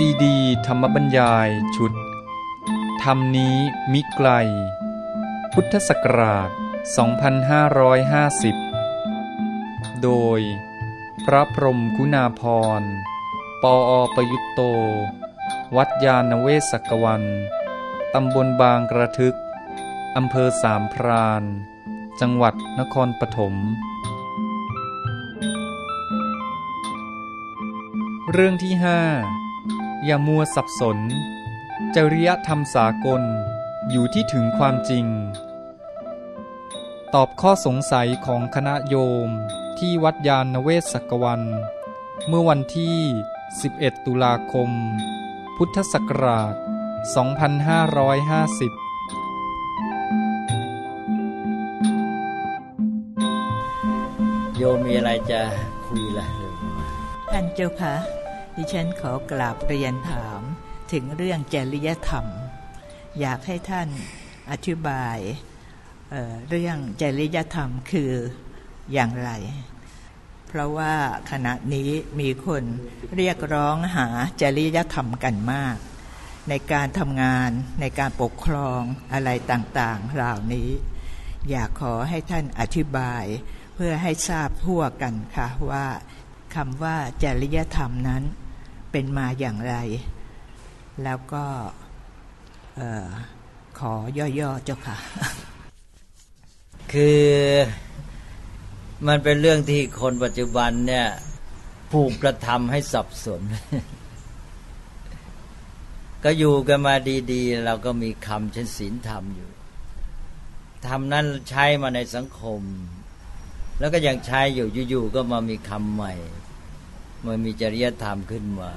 ซีดี ธรรมบัญญายชุด ธรรมนี้มิไกล พุทธศักราช 2550 โดย พระพรมกุณาพร ปออประยุตโต วัดยาณเวศกวัน ตำบลบางกระทึก อำเภอสามพราน จังหวัดนครปฐมเรื่องที่ห้า อย่ามัวสับสน จริยธรรมสากลอยู่ที่ถึงความจริง ตอบข้อสงสัยของคณะโยมที่วัดยาณเวศกวัน เมื่อวันที่ 11 ตุลาคม พุทธศักราช 2550โยมมีอะไรจะคุยล่ะเลยท่านเจ้าคะ ดิฉันขอกราบเรียนถามถึงเรื่องจริยธรรม อยากให้ท่านอธิบายเเรื่องจริยธรรมคืออย่างไร เพราะว่าขณะนี้มีคนเรียกร้องหาจริยธรรมกันมาก ในการทำงานในการปกครองอะไรต่างๆเหล่านี้ อยากขอให้ท่านอธิบายเพื่อให้ทราบทั่วกันค่ะว่าคำว่าจริยธรรมนั้น เป็นมาอย่างไร แล้วก็ขอย่อๆเจ้าค่ะ คือมันเป็นเรื่องที่คนปัจจุบันเนี่ยผูกกระทำให้สับสน ก็อยู่กันมาดีๆ เราก็มีคำเช่นศีลธรรมอยู่ธรรมนั้นใช้มาในสังคม แล้วก็ยังใช้อยู่อยู่ๆก็มามีคำใหม่ มันมีจริยธรรมขึ้นมา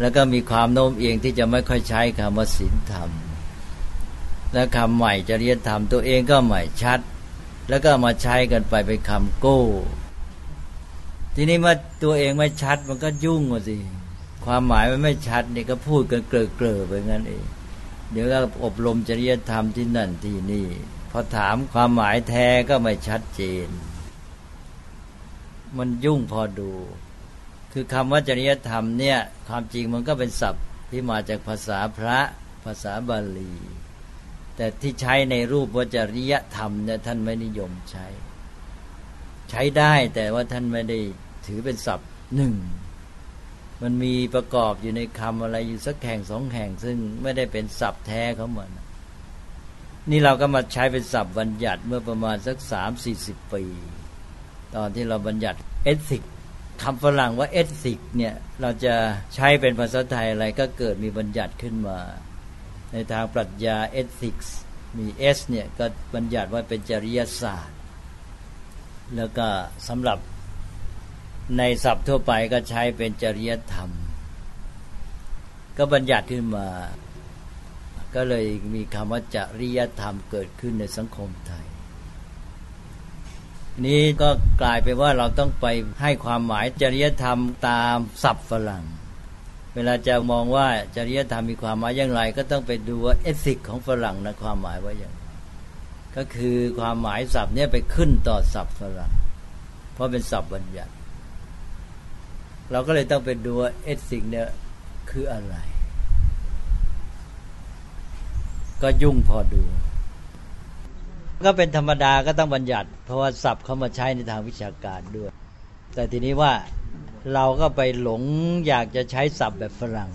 แล้วก็มีความโน้มเอียงที่จะไม่ค่อยใช้คำว่าศีลธรรม และคำใหม่จริยธรรมตัวเองก็ใหม่ชัด แล้วก็มาใช้กันไปเป็นคำโก้ ทีนี้มื่อตัวเองไม่ชัดมันก็ยุ่งสิความหมายมันไม่ชัดนี่ก็พูดกันเกลือๆไปงั้นเองเดี๋ยวก็อบรมจริยธรรมที่นั่นที่นี่ พอถามความหมายแท้ก็ไม่ชัดเจน มันยุ่งพอดู คือคำว่าจริยธรรมเนี่ย ความจริงมันก็เป็นศัพท์ที่มาจากภาษาพระภาษาบาลี แต่ที่ใช้ในรูปว่าจริยธรรมเนี่ยท่านไม่นิยมใช้ ใช้ได้แต่ว่าท่านไม่ได้ถือเป็นศัพท์หนึ่งมันมีประกอบอยู่ในคำอะไรอยู่สักแห่งสองแห่ง ซึ่งไม่ได้เป็นศัพท์แท้เขาเหมือนนี่เราก็มาใช้เป็นศัพท์บัญญัติเมื่อประมาณสักสามสี่สิบปี ตอนที่เราบัญญัติ ethics คำฝรั่งว่า ethics เนี่ยเราจะใช้เป็นภาษาไทยอะไรก็เกิดมีบัญญัติขึ้นมา ในทางปรัชญาเอสิกมีเอสเนี่ยก็บัญญัติว่าเป็นจริยศาสตร์ แล้วก็สำหรับในศัพท์ทั่วไปก็ใช้เป็นจริยธรรม ก็บัญญัติขึ้นมา ก็เลยมีคำว่าจริยธรรมเกิดขึ้นในสังคมไทย นี้ก็กลายเป็นว่าเราต้องไปให้ความหมายจริยธรรมตามศัพท์ฝรั่ง เวลาจะมองว่าจริยธรรมมีความหมายอย่างไร ก็ต้องไปดูว่าเอสิกของฝรั่งนะความหมายว่าอย่างไรก็คือความหมายศัพท์เนี่ยไปขึ้นต่อศัพท์ฝรั่ง เพราะเป็นศัพท์บัญญัติ เราก็เลยต้องไปดูว่าเอสิกเนี่ยคืออะไร ก็ยุ่งพอดู ก็เป็นธรรมดาก็ต้องบัญญัติ เพราะว่าศัพท์เขามาใช้ในทางวิชาการด้วย แต่ทีนี้ว่าเราก็ไปหลงอยากจะใช้ศัพท์แบบฝรั่ง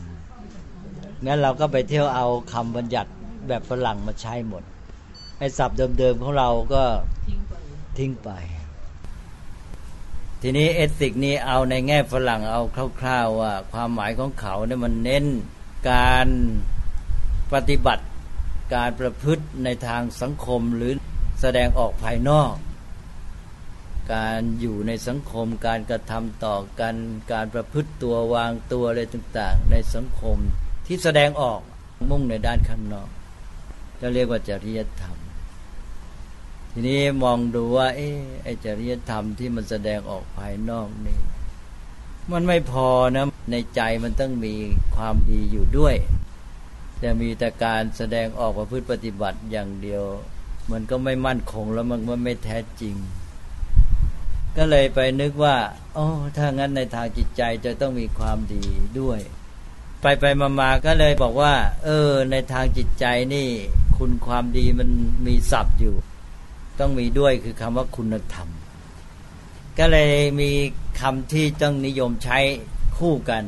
งั้นเราก็ไปเที่ยวเอาคำบัญญัติแบบฝรั่งมาใช้หมดไอ้ศัพท์เดิมๆของเราก็ทิ้งไป ทีนี้เอติกนี้เอาในแง่ฝรั่งเอาคร่าวๆว่า ความหมายของเขาเนี่ยมันเน้นการปฏิบัติการประพฤติในทางสังคมหรือ แสดงออกภายนอก การอยู่ในสังคม การกระทำต่อกันการประพฤติตัววางตัวอะไรต่างๆ ในสังคมที่แสดงออกมุ่งในด้านข้างนอกจะเรียกว่าจริยธรรม ทีนี้มองดูว่า เอ๊ะไอจริยธรรมที่มันแสดงออกภายนอกนี่มันไม่พอนะ ในใจมันต้องมีความดีอยู่ด้วย จะมีแต่การแสดงออกประพฤติปฏิบัติอย่างเดียว มันก็ไม่มั่นคงแล้วมันก็ไม่แท้จริง ก็เลยไปนึกว่าโอ้ถ้างั้นในทางจิตใจจะต้องมีความดีด้วย ไปไปมามาก็เลยบอกว่า เออ ในทางจิตใจนี่ คุณความดีมันมีศัพท์อยู่ ต้องมีด้วยคือคำว่าคุณธรรม ก็เลยมีคำที่ต้องนิยมใช้คู่กัน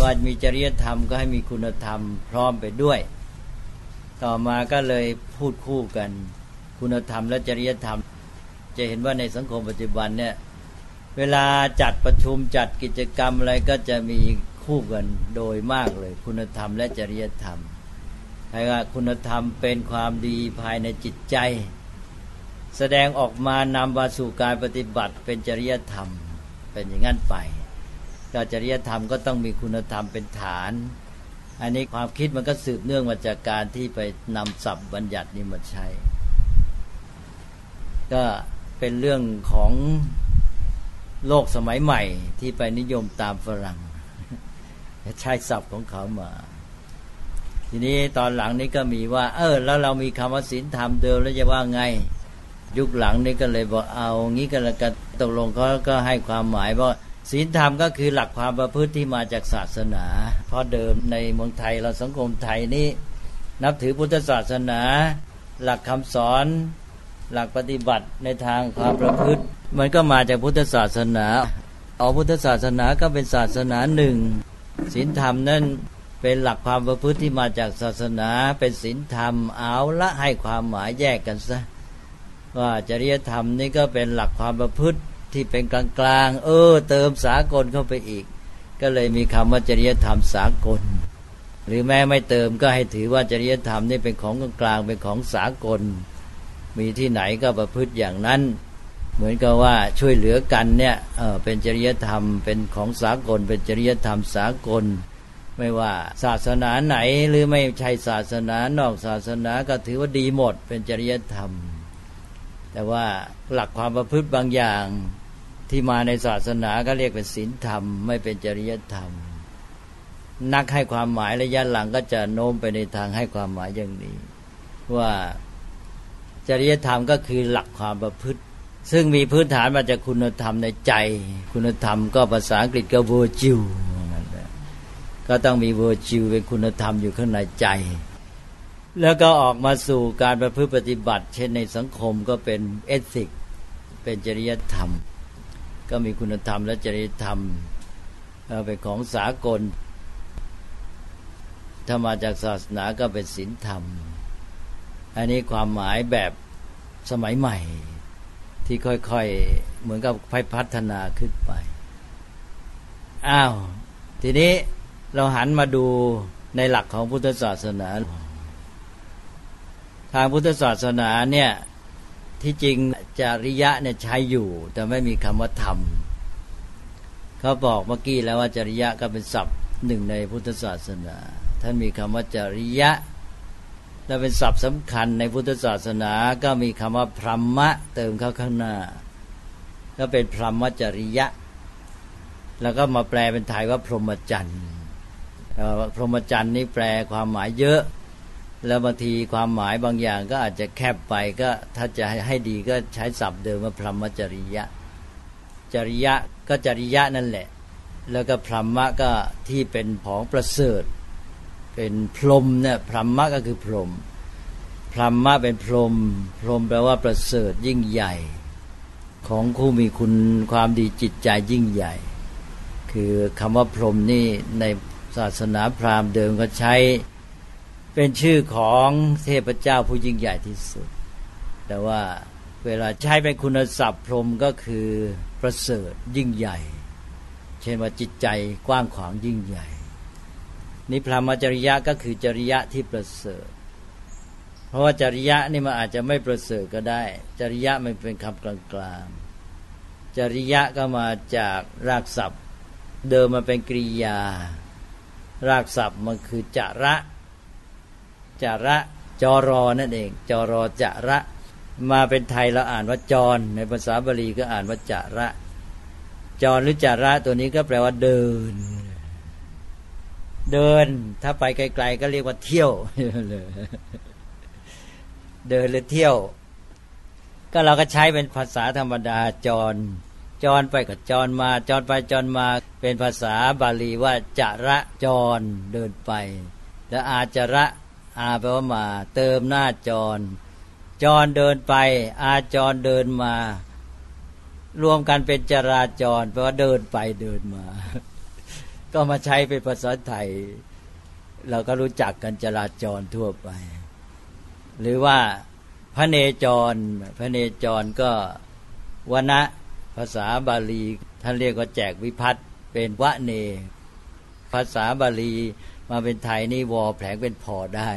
ว่ามีจริยธรรมก็ให้มีคุณธรรมพร้อมไปด้วย ต่อมาก็เลยพูดคู่กัน คุณธรรมและจริยธรรม จะเห็นว่าในสังคมปัจจุบันเนี่ยเวลาจัดประชุมจัดกิจกรรมอะไรก็จะมีคู่กันโดยมากเลย คุณธรรมและจริยธรรมใครว่าคุณธรรมเป็นความดีภายในจิตใจ แสดงออกมานำมาสู่การปฏิบัติเป็นจริยธรรมเป็นอย่างนั้นไปก็จริยธรรมก็ต้องมีคุณธรรมเป็นฐาน อันนี้ความคิดมันก็สืบเนื่องมาจากการที่ไปนำศัพท์บัญญัตินี้มาใช้ ก็เป็นเรื่องของโลกสมัยใหม่ที่ไปนิยมตามฝรั่งใช้ศัพท์ของเขามา ทีนี้ตอนหลังนี้ก็มีว่า เออ แล้วเรามีคำว่าศีลธรรมเดิมแล้วจะว่าไง ยุคหลังนี้ก็เลยบอกเอางี้ก็แล้วกันตกลงเขาก็ให้ความหมายว่า ศีลธรรมก็คือหลักความประพฤติที่มาจากศาสนา เพราะเดิมในเมืองไทยเราสังคมไทยนี้นับถือพุทธศาสนา หลักคำสอน หลักปฏิบัติในทางความประพฤติ มันก็มาจากพุทธศาสนาเอาพุทธศาสนาก็เป็นศาสนาหนึ่งศีลธรรมนั่นเป็นหลักความประพฤติที่มาจากศาสนาเป็นศีลธรรมเอาละให้ความหมายแยกกันซะว่าจริยธรรมนี่ก็เป็นหลักความประพฤติ ที่เป็นกลางกลางเออ เติมสากลเข้าไปอีก ก็เลยมีคำว่าจริยธรรมสากล หรือแม้ไม่เติมก็ให้ถือว่าจริยธรรมนี่เป็นของกลางกลางเป็นของสากล มีที่ไหนก็ประพฤติอย่างนั้น เหมือนกับว่าช่วยเหลือกันเนี่ยเออเป็นจริยธรรมเป็นของสากล เป็นจริยธรรมสากล ไม่ว่าศาสนาไหนหรือไม่ใช่ศาสนานอกศาสนาก็ถือว่าดีหมด เป็นจริยธรรม แต่ว่าหลักความประพฤติบางอย่างที่มาในศาสนาก็เรียกเป็นศีลธรรม ไม่เป็นจริยธรรม นักให้ความหมายระยะหลังก็จะโน้มไปในทางให้ความหมายอย่างนี้ ว่าจริยธรรมก็คือหลักความประพฤติ ซึ่งมีพื้นฐานมาจากคุณธรรมในใจ คุณธรรมก็ภาษาอังกฤษก็ virtue ก็ต้องมี virtue เป็นคุณธรรมอยู่ข้างในใจ แล้วก็ออกมาสู่การประพฤติปฏิบัติ เช่นในสังคมก็เป็นเอติก เป็นจริยธรรม ก็มีคุณธรรมและจริยธรรมเป็นของสากล ถ้ามาจากศาสนาก็เป็นศีลธรรม อันนี้ความหมายแบบสมัยใหม่ ที่ค่อยๆ เหมือนกับพัฒนาขึ้นไป อ้าว ทีนี้เราหันมาดูในหลักของพุทธศาสนา ทางพุทธศาสนาเนี่ยที่จริงจริยะเนี่ยใช้อยู่ แต่ไม่มีคำว่าธรรมเขาบอกเมื่อกี้แล้วว่าจริยะก็เป็นศัพท์หนึ่งในพุทธศาสนา ท่านมีคำว่าจริยะและเป็นศัพท์สำคัญในพุทธศาสนาก็มีคำว่าพรหมะเติมเข้าข้างหน้า ก็เป็นพรหมจริยะ แล้วก็มาแปลเป็นไทยว่าพรหมจรรย์พรหมจรรย์นี่แปลความหมายเยอะ แล้วบางทีความหมายบางอย่างก็อาจจะแคบไปก็ถ้าจะให้ดีก็ใช้ศัพท์เดิมว่าพรหมจริยะ จริยะก็จริยะนั่นแหละ แล้วก็พรหมะก็ที่เป็นของประเสริฐ เป็นพรหมเนี่ยพรหมะก็คือพรหมพรหมะเป็นพรหมพรหมแปลว่าประเสริฐยิ่งใหญ่ ของคู่มีคุณความดีจิตใจยิ่งใหญ่ คือคำว่าพรหมนี่ในศาสนาพราหมณ์เดิมก็ใช้ เป็นชื่อของเทพเจ้าผู้ยิ่งใหญ่ที่สุด แต่ว่าเวลาใช้เป็นคุณศัพท์พรมก็คือประเสริฐยิ่งใหญ่ เช่นว่าจิตใจกว้างขวางยิ่งใหญ่ นิพรามจริยะก็คือจริยะที่ประเสริฐ เพราะว่าจริยะนี่มันอาจจะไม่ประเสริฐก็ได้ จริยะมันเป็นคำกลางๆ จริยะก็มาจากรากศัพท์ เดิมมาเป็นกริยา รากศัพท์มันคือจระ จระจรอนั่นเองจรอจระ มาเป็นไทยเราอ่านว่าจร ในภาษาบาลีก็อ่านว่าจระ จรหรือจระตัวนี้ก็แปลว่าเดิน เดิน ถ้าไปไกล ๆ ก็เรียกว่าเที่ยวเดินหรือเที่ยว ก็เราก็ใช้เป็นภาษาธรรมดาจรจรไปกับจรมา จรไปจรมาเป็นภาษาบาลีว่าจระจรเดินไป แล้วอาจระ อาแปลว่ามา เติมหน้าจร จรเดินไป อาจรเดินมา รวมกันเป็นจราจรแปลว่าเดินไปเดินมา ก็มาใช้เป็นภาษาไทย เราก็รู้จักกันจราจรทั่วไป หรือว่าพระเนจร พระเนจรก็วนะภาษาบาลี ท่านเรียกว่าแจกวิพัตเป็นวะเน ภาษาบาลี มาเป็นไทยนี่วอแผลงเป็นพอได้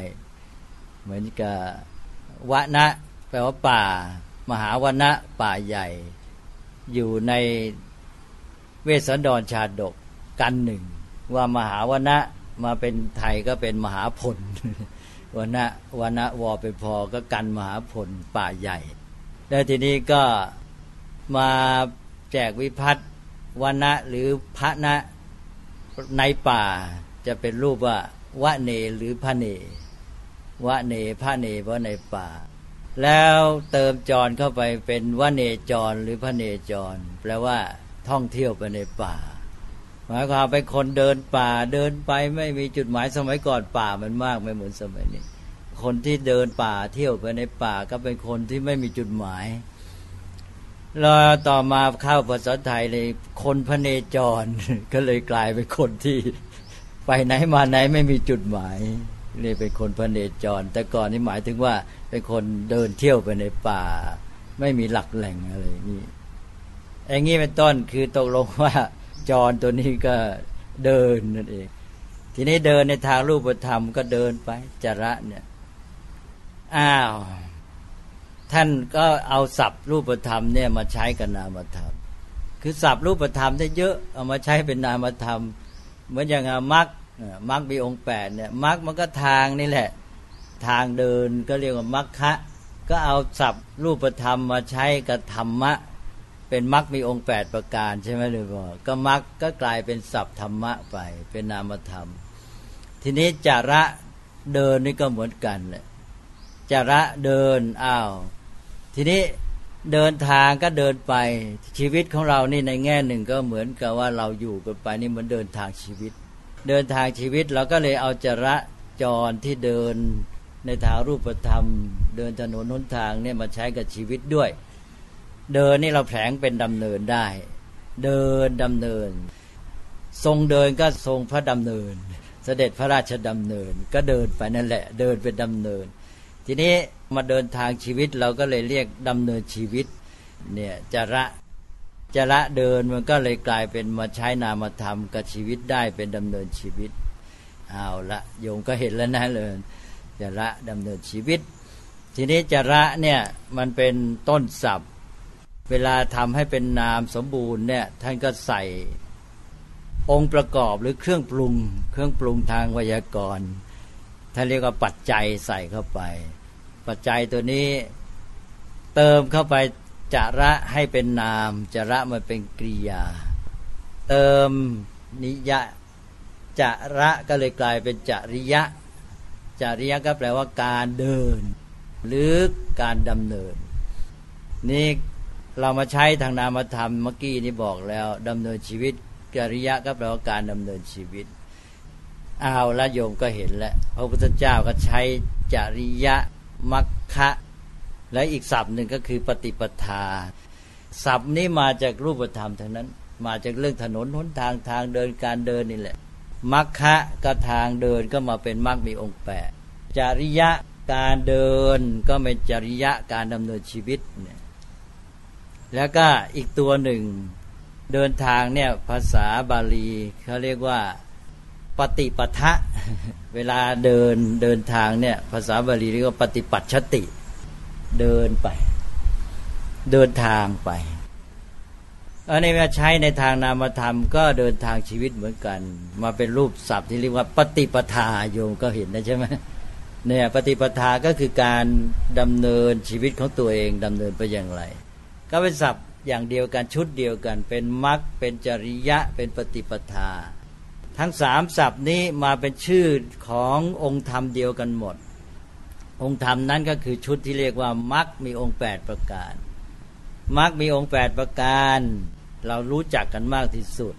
เหมือนกับวะนะแปลว่าป่า มหาวนะป่าใหญ่ อยู่ในเวสสันดรชาดกกันหนึ่ง ว่ามหาวนะมาเป็นไทยก็เป็นมหาพลวนะวนะวอไปพอก็กันมหาผลป่าใหญ่ แล้วทีนี้ก็มาแจกวิพัฒน์วนะหรือพระนะในป่า จะเป็นรูปว่าวะเนหรือพระเนวะเนพระเนเพราะในป่า แล้วเติมจรเข้าไปเป็นวะเนจรหรือพระเนจร แปลว่าท่องเที่ยวไปในป่า หมายความเป็นคนเดินป่าเดินไปไม่มีจุดหมายสมัยก่อนป่ามันมากไม่เหมือนสมัยนี้ คนที่เดินป่าเที่ยวไปในป่าก็เป็นคนที่ไม่มีจุดหมายแล้วต่อมาเข้าภาษาไทยเลยคนพระเนจร ก็เลยกลายเป็นคนที่ ไปไหนมาไหนไม่มีจุดหมายเลยเป็นคนพระเนจร แต่ก่อนนี่หมายถึงว่าเป็นคนเดินเที่ยวไปในป่า ไม่มีหลักแหล่งอะไรนี่อย่างนี้เป็นต้นคือตกลงว่าจรตัวนี้ก็เดินนั่นเอง ทีนี้เดินในทางรูปธรรมก็เดินไปจระเนี่ยอ้าว ท่านก็เอาศัพท์รูปธรรมเนี่ยมาใช้กับนามธรรม คือศัพท์รูปธรรมได้เยอะเอามาใช้เป็นนามธรรม เหมือนอย่างมรรค มรรคมีองค์แปดเนี่ยมรรคมันก็ทางนี่แหละ ทางเดินก็เรียกว่ามรรคะ ก็เอาศัพท์รูปธรรมมาใช้กับธรรมะ เป็นมรรคมีองค์แปดประการใช่ไหมหรือเปล่าก็มรรคก็กลายเป็นศัพท์ธรรมะไป เป็นนามธรรม ทีนี้จาระเดินนี่ก็เหมือนกันแหละจาระเดินอ้าว ทีนี้เดินทางก็เดินไปชีวิตของเรานี่ในแง่หนึ่งก็เหมือนกับว่าเราอยู่กันไปนี่เหมือนเดินทางชีวิต เดินทางชีวิตเราก็เลยเอาจระจรที่เดินในทางรูปธรรม เดินถนนหนทางเนี่ยมาใช้กับชีวิตด้วย เดินนี่เราแผลงเป็นดำเนินได้ เดินดำเนิน ทรงเดินก็ทรงพระดำเนิน เสด็จพระราชดำเนิน ก็เดินไปนั่นแหละ เดินเป็นดำเนิน ทีนี้มาเดินทางชีวิตเราก็เลยเรียกดำเนินชีวิตเนี่ยจระ จระเดินมันก็เลยกลายเป็นมาใช้นามธรรมกับชีวิตได้เป็นดำเนินชีวิตเอาละโยมก็เห็นแล้วนะเลยจระดำเนินชีวิต ทีนี้จระเนี่ยมันเป็นต้นศัพท์ เวลาทำให้เป็นนามสมบูรณ์เนี่ยท่านก็ใส่องค์ประกอบหรือเครื่องปรุง เครื่องปรุงทางไวยากรณ์ท่านเรียกว่าปัจจัยใส่เข้าไป ปัจจัยตัวนี้เติมเข้าไป จะระให้เป็นนาม จะระมันเป็นกริยา เติมนิยะจะระก็เลยกลายเป็นจริยะจริยะก็แปลว่าการเดิน หรือการดำเนิน นี่เรามาใช้ทางนามธรรมเมื่อกี้นี้บอกแล้วดำเนินชีวิตกริยะก็แปลว่าการดำเนินชีวิตอ้าวละโยมก็เห็นแล้วพระพุทธเจ้าก็ใช้จริยะมัคคะ และอีกศัพท์หนึ่งก็คือปฏิปทา ศัพท์นี้มาจากรูปธรรมทั้งนั้น มาจากเรื่องถนนหนทางทางเดินการเดินนี่แหละมัคคะก็ทางเดินก็มาเป็นมัคมีองค์แปดจริยะการเดินก็เป็นจริยะการดำเนินชีวิตเนี่ยแล้วก็อีกตัวหนึ่งเดินทางเนี่ยภาษาบาลีเขาเรียกว่าปฏิปทะเวลาเดินเดินทางเนี่ยภาษาบาลีเรียกว่าปฏิปัชติ เดินไป เดินทางไปอันนี้มาใช้ในทางนามธรรม ก็เดินทางชีวิตเหมือนกัน มาเป็นรูปศัพท์ที่เรียกว่า ปฏิปทาโยมก็เห็นนะใช่ไหมเนี่ยปฏิปทาก็คือการดำเนินชีวิตของตัวเองดำเนินไปอย่างไร ก็เป็นศัพท์อย่างเดียวกันชุดเดียวกัน เป็นมรรคเป็นจริยะเป็นปฏิปทา ทั้งสามศัพท์นี้มาเป็นชื่อขององค์ธรรมเดียวกันหมด องค์ธรรมนั้นก็คือชุดที่เรียกว่ามรรคมีองค์แปดประการมรรคมีองค์แปดประการ เรารู้จักกันมากที่สุด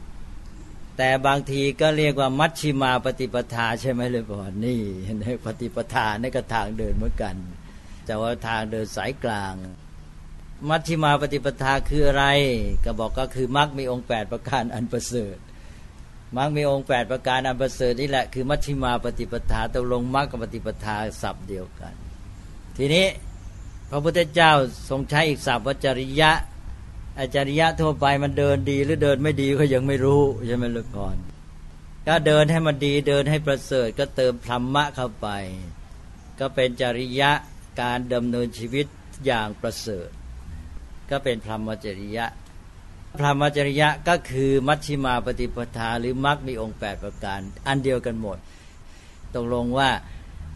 แต่บางทีก็เรียกว่ามัชชิมาปฏิปทาใช่ไหมเลยบอนี่ในปฏิปทาในกระทางเดินเหมือนกัน แต่ว่าทางเดินสายกลาง มัชชิมาปฏิปทาคืออะไร ก็บอกก็คือมรรคมีองค์แปดประการอันประเสริฐ มรรคมีองค์แปดประการอันประเสริฐนี่แหละคือมัชชิมาปฏิปทาตกลงมรรคกับปฏิปทาศัพท์เดียวกัน ทีนี้พระพุทธเจ้าทรงใช้อีกศัพท์ว่าจริยะอาจริยะทั่วไปมันเดินดีหรือเดินไม่ดีก็ยังไม่รู้ใช่ไหมลูกก่อนก็เดินให้มันดีเดินให้ประเสริฐก็เติมธรรมะเข้าไป ก็เป็นจริยะการดำเนินชีวิตอย่างประเสริฐ ก็เป็นพรหมจริยะ พรหมจริยะก็คือมัชชิมาปฏิปทาหรือมรรคมีองค์แปดประการ อันเดียวกันหมด ตกลงว่า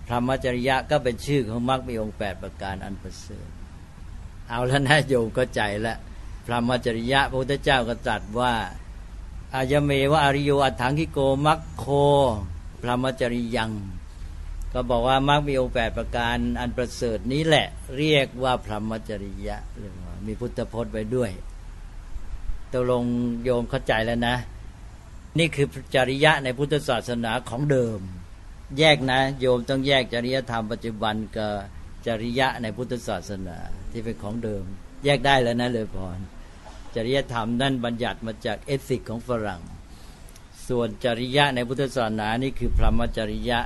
พรหมจริยะก็เป็นชื่อของมรรคมีองค์แปดประการอันประเสริฐเอาแล้วนะโยมก็ใจล้วพรหมจริยะพระพุทธเจ้าก็ตรัสว่าอายเมวะอริโยอัฏฐังคิโกมัคโคพรหมจริยัง ก็บอกว่ามรรคมีองค์แปดประการอันประเสริฐนี้แหละ เรียกว่าพรหมจริยะเรียกว่ามีพุทธพจน์ไว้ด้วย ตกลงโยมเข้าใจแล้วนะ นี่คือจริยะในพุทธศาสนาของเดิม แยกนะ โยมต้องแยกจริยธรรมปัจจุบันกับจริยะในพุทธศาสนาที่เป็นของเดิม แยกได้แล้วนะเลยพรจริยธรรมนั่นบัญญัติมาจากเอสิกของฝรั่ง ส่วนจริยะในพุทธศาสนานี่คือพรหมจริยะ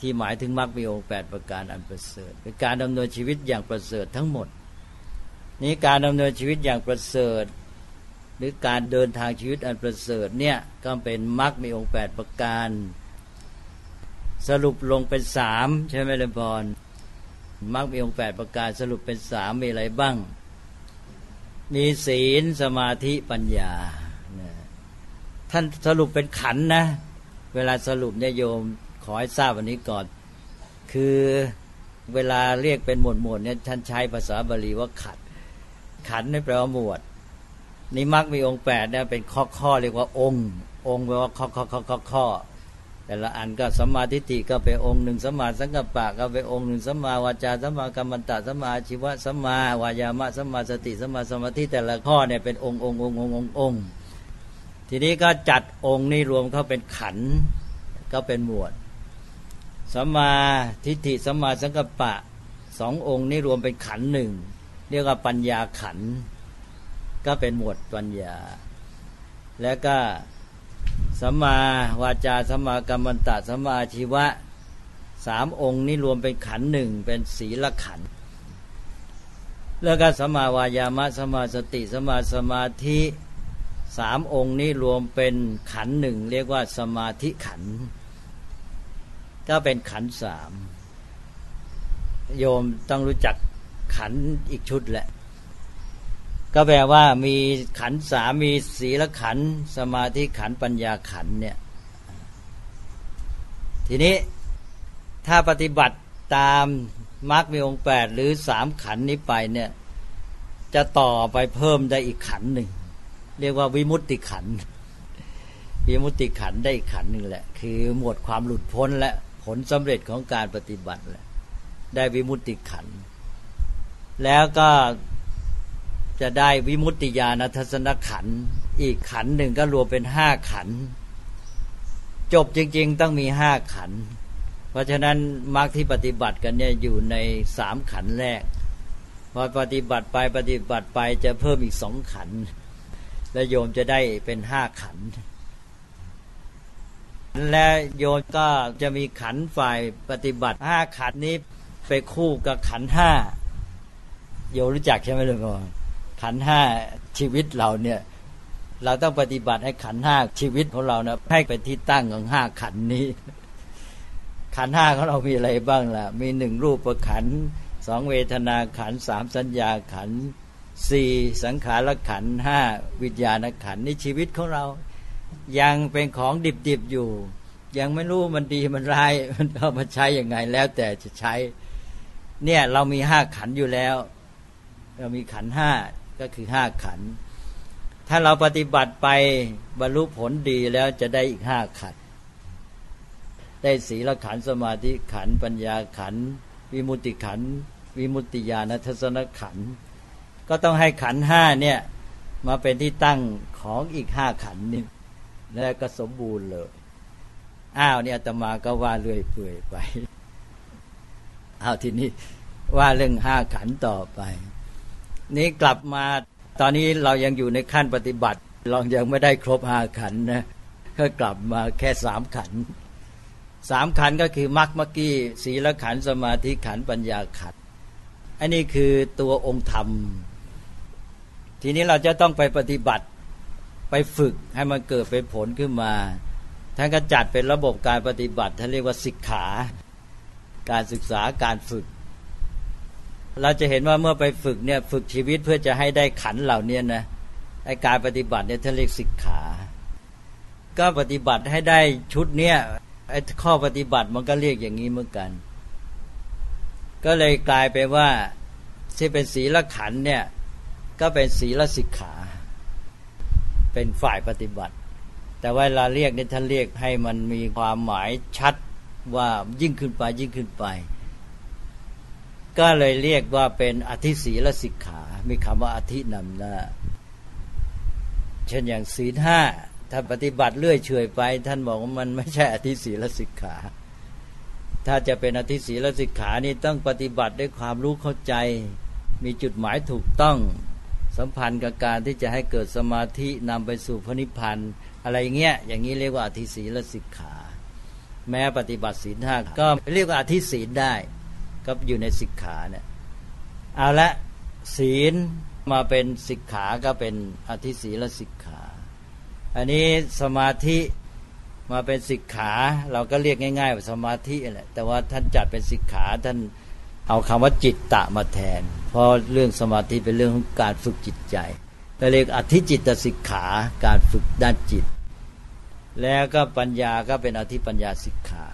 ที่หมายถึงมรรคมีองค์แปดประการอันประเสริฐเป็นการดำเนินชีวิตอย่างประเสริฐทั้งหมด นี้การดำเนินชีวิตอย่างประเสริฐ หรือการเดินทางชีวิตอันประเสริฐเนี่ยก็เป็นมรรคมีองค์แปดประการ สรุปลงเป็นสามใช่ไหมเลพรมรรคมีองค์แปดประการสรุปเป็นสามมีอะไรบ้าง มีศีลสมาธิปัญญา ท่านสรุปเป็นขันนะ เวลาสรุปเนี่ยโยมขอให้ทราบวันนี้ก่อน คือเวลาเรียกเป็นหมวดหมวดเนี่ยท่านใช้ภาษาบาลีว่าขันขันนี่แปลว่าหมวด นี่มักมีองค์แปดเนี่ยเป็นข้อข้อเรียกว่าองค์ องค์แปลว่าข้อข้อข้อข้อข้อแต่ละอันก็สัมมาทิฏฐิก็เป็นองค์หนึ่งสัมมาสังกัปปะก็เป็นองค์หนึ่งสัมมาวาจาสัมมากรรมัตะสัมมาชีวะสัมมาวายามะสัมมาสติสัมมาสมาธิแต่ละข้อเนี่ยเป็นองค์องค์องค์องค์องค์องค์ทีนี้ก็จัดองค์นี้รวมเข้าเป็นขันก็เป็นหมวดสัมมาทิฏฐิสัมมาสังกัปปะสององค์นี้รวมเป็นขันหนึ่งเรียกว่าปัญญาขัน ก็เป็นหมวดปัญญา แล้วก็สัมมาวาจาสัมมากรรมันตะสัมมาชีวะสามองค์นี้รวมเป็นขันหนึ่งเป็นศีลขัน แล้วก็สัมมาวายามะสัมมาสติสัมมาสมาธิสามองค์นี้รวมเป็นขันหนึ่งเรียกว่าสมาธิขัน ก็เป็นขันสามโยมต้องรู้จักขันอีกชุดแหละ ก็แปลว่ามีขันสามีศีลขัน สมาธิขันปัญญาขันเนี่ย ทีนี้ถ้าปฏิบัติตามมรรคมีองค์แปดหรือสามขันนี้ไปเนี่ย จะต่อไปเพิ่มได้อีกขันหนึ่ง เรียกว่าวิมุตติขันวิมุตติขันได้อีกขันหนึ่งแหละ คือหมดความหลุดพ้นและผลสำเร็จของการปฏิบัติแหละได้วิมุตติขันแล้วก็ จะได้วิมุตติญาณทัศนขัน อีกขันหนึ่งก็รวมเป็นห้าขัน จบจริง ๆ ต้องมีห้าขัน เพราะฉะนั้นมรรคที่ปฏิบัติกันเนี่ยอยู่ในสามขันแรกพอปฏิบัติไปปฏิบัติไปจะเพิ่มอีกสองขัน และโยมจะได้เป็นห้าขัน และโยมก็จะมีขันฝ่ายปฏิบัติห้าขันนี้ไปคู่กับขันห้าโยรู้จักใช่ไหมลุงพ่อ ขันห้าชีวิตเราเนี่ยเราต้องปฏิบัติให้ขันห้าชีวิตของเรานะให้เป็นที่ตั้งของห้าขันนี้ ขันห้าของเรามีอะไรบ้างล่ะ มีหนึ่งรูปประขันสองเวทนาขันสามสัญญาขันสี่สังขารขันห้าวิญญาณขันนี่ชีวิตของเรา ยังเป็นของดิบๆอยู่ ยังไม่รู้มันดีมันร้าย มันเอามาใช้ยังไงแล้วแต่จะใช้ เนี่ยเรามีห้าขันอยู่แล้ว เรามีขันห้า ก็คือห้าขัน ถ้าเราปฏิบัติไปบรรลุผลดีแล้วจะได้อีกห้าขัน ได้ศีลขันสมาธิขันปัญญาขัน วิมุติขัน วิมุติญาณทัศนขัน ก็ต้องให้ขันห้าเนี่ยมาเป็นที่ตั้งของอีกห้าขันนี่แล้วก็สมบูรณ์เลย อ้าวเนี่ยตมาก็ว่าเรื่อยเปื่อยไป อ้าวทีนี้ว่าเรื่องห้าขันต่อไป นี้กลับมาตอนนี้เรายังอยู่ในขั้นปฏิบัติ เรายังไม่ได้ครบห้าขันนะก็กลับมาแค่สามขันสามขันก็คือมรรคมกี้ศีลขันสมาธิขันปัญญาขันอันนี้คือตัวองค์ธรรม ทีนี้เราจะต้องไปปฏิบัติไปฝึกให้มันเกิดเป็นผลขึ้นมาท่านก็จัดเป็นระบบการปฏิบัติท่านเรียกว่าศิกขา การศึกษาการฝึก เราจะเห็นว่าเมื่อไปฝึกเนี่ยฝึกชีวิตเพื่อจะให้ได้ขันเหล่านี้นะไอการปฏิบัติเนี่ยท่านเรียกศิกขา ก็ปฏิบัติให้ได้ชุดเนี้ยไอ้ข้อปฏิบัติมันก็เรียกอย่างนี้เหมือนกัน ก็เลยกลายไปว่าที่เป็นศีลขันเนี่ยก็เป็นศีลสิกขา เป็นฝ่ายปฏิบัติ แต่วลาเรียกนี่ท่านเรียกให้มันมีความหมายชัดว่ายิ่งขึ้นไปยิ่งขึ้นไป ก็เลยเรียกว่าเป็นอธิศีลสิกขา มีคำว่าอธินำหน้าเช่นอย่างศีลห้าถ้าปฏิบัติเลื่อยเฉยไป ท่านบอกว่ามันไม่ใช่อธิศีลสิกขา ถ้าจะเป็นอธิศีลสิกขานี่ต้องปฏิบัติด้วยความรู้เข้าใจ มีจุดหมายถูกต้องสัมพันธ์กับการที่จะให้เกิดสมาธินำไปสู่พระนิพพานอะไรเงี้ยอย่างนี้เรียกว่าอธิศีลสิกขา แม้ปฏิบัติศีลห้าก็เรียกว่าอธิศีลได้ ก็อยู่ในสิกขาเนี่ยเอาละศีลมาเป็นสิกขาก็เป็นอธิศีลสิกขา อันนี้สมาธิมาเป็นสิกขา เราก็เรียกง่ายๆว่าสมาธิแหละแต่ว่าท่านจัดเป็นสิกขาท่านเอาคำว่าจิตตะมาแทน เพราะเรื่องสมาธิเป็นเรื่องของการฝึกจิตใจเราเรียกอธิจิตสิกขาการฝึกด้านจิต แล้วก็ปัญญาก็เป็นอธิปัญญาสิกขา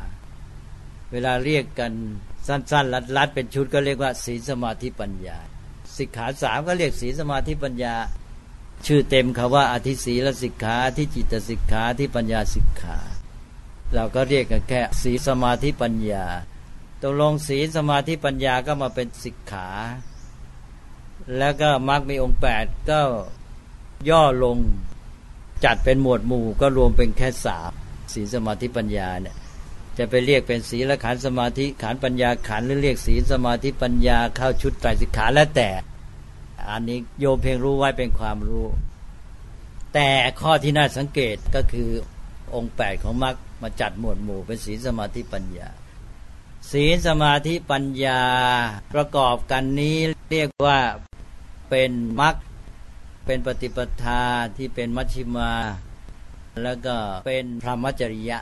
เวลาเรียกกัน สั้นๆลัดๆเป็นชุดก็เรียกว่าศีลสมาธิปัญญา สิกขาสามก็เรียกศีลสมาธิปัญญา ชื่อเต็มคาว่าอธิศีลสิกขาที่จิตสิกขาที่ปัญญาสิกขา เราก็เรียกกันแค่ศีสมาธิปัญญาตกลงศีสมาธิปัญญาก็มาเป็นสิกขา แล้วก็มรรคมีองค์แปดก็ย่อลงจัดเป็นหมวดหมู่ก็รวมเป็นแค่สามศีสมาธิปัญญาเนี่ย จะไปเรียกเป็นศีลขันสมาธิขันปัญญาขันหรือเรียกศีลสมาธิปัญญาเข้าชุดไตรสิกขาแล้วแต่ อันนี้โยมเพียงรู้ไว้เป็นความรู้ แต่ข้อที่น่าสังเกตก็คือองค์แปดของมรรคมาจัดหมวดหมู่เป็นศีลสมาธิปัญญา ศีลสมาธิปัญญาประกอบกันนี้เรียกว่าเป็นมรรคเป็นปฏิปทาที่เป็นมัชชิมา แล้วก็เป็นพรหมจริยะ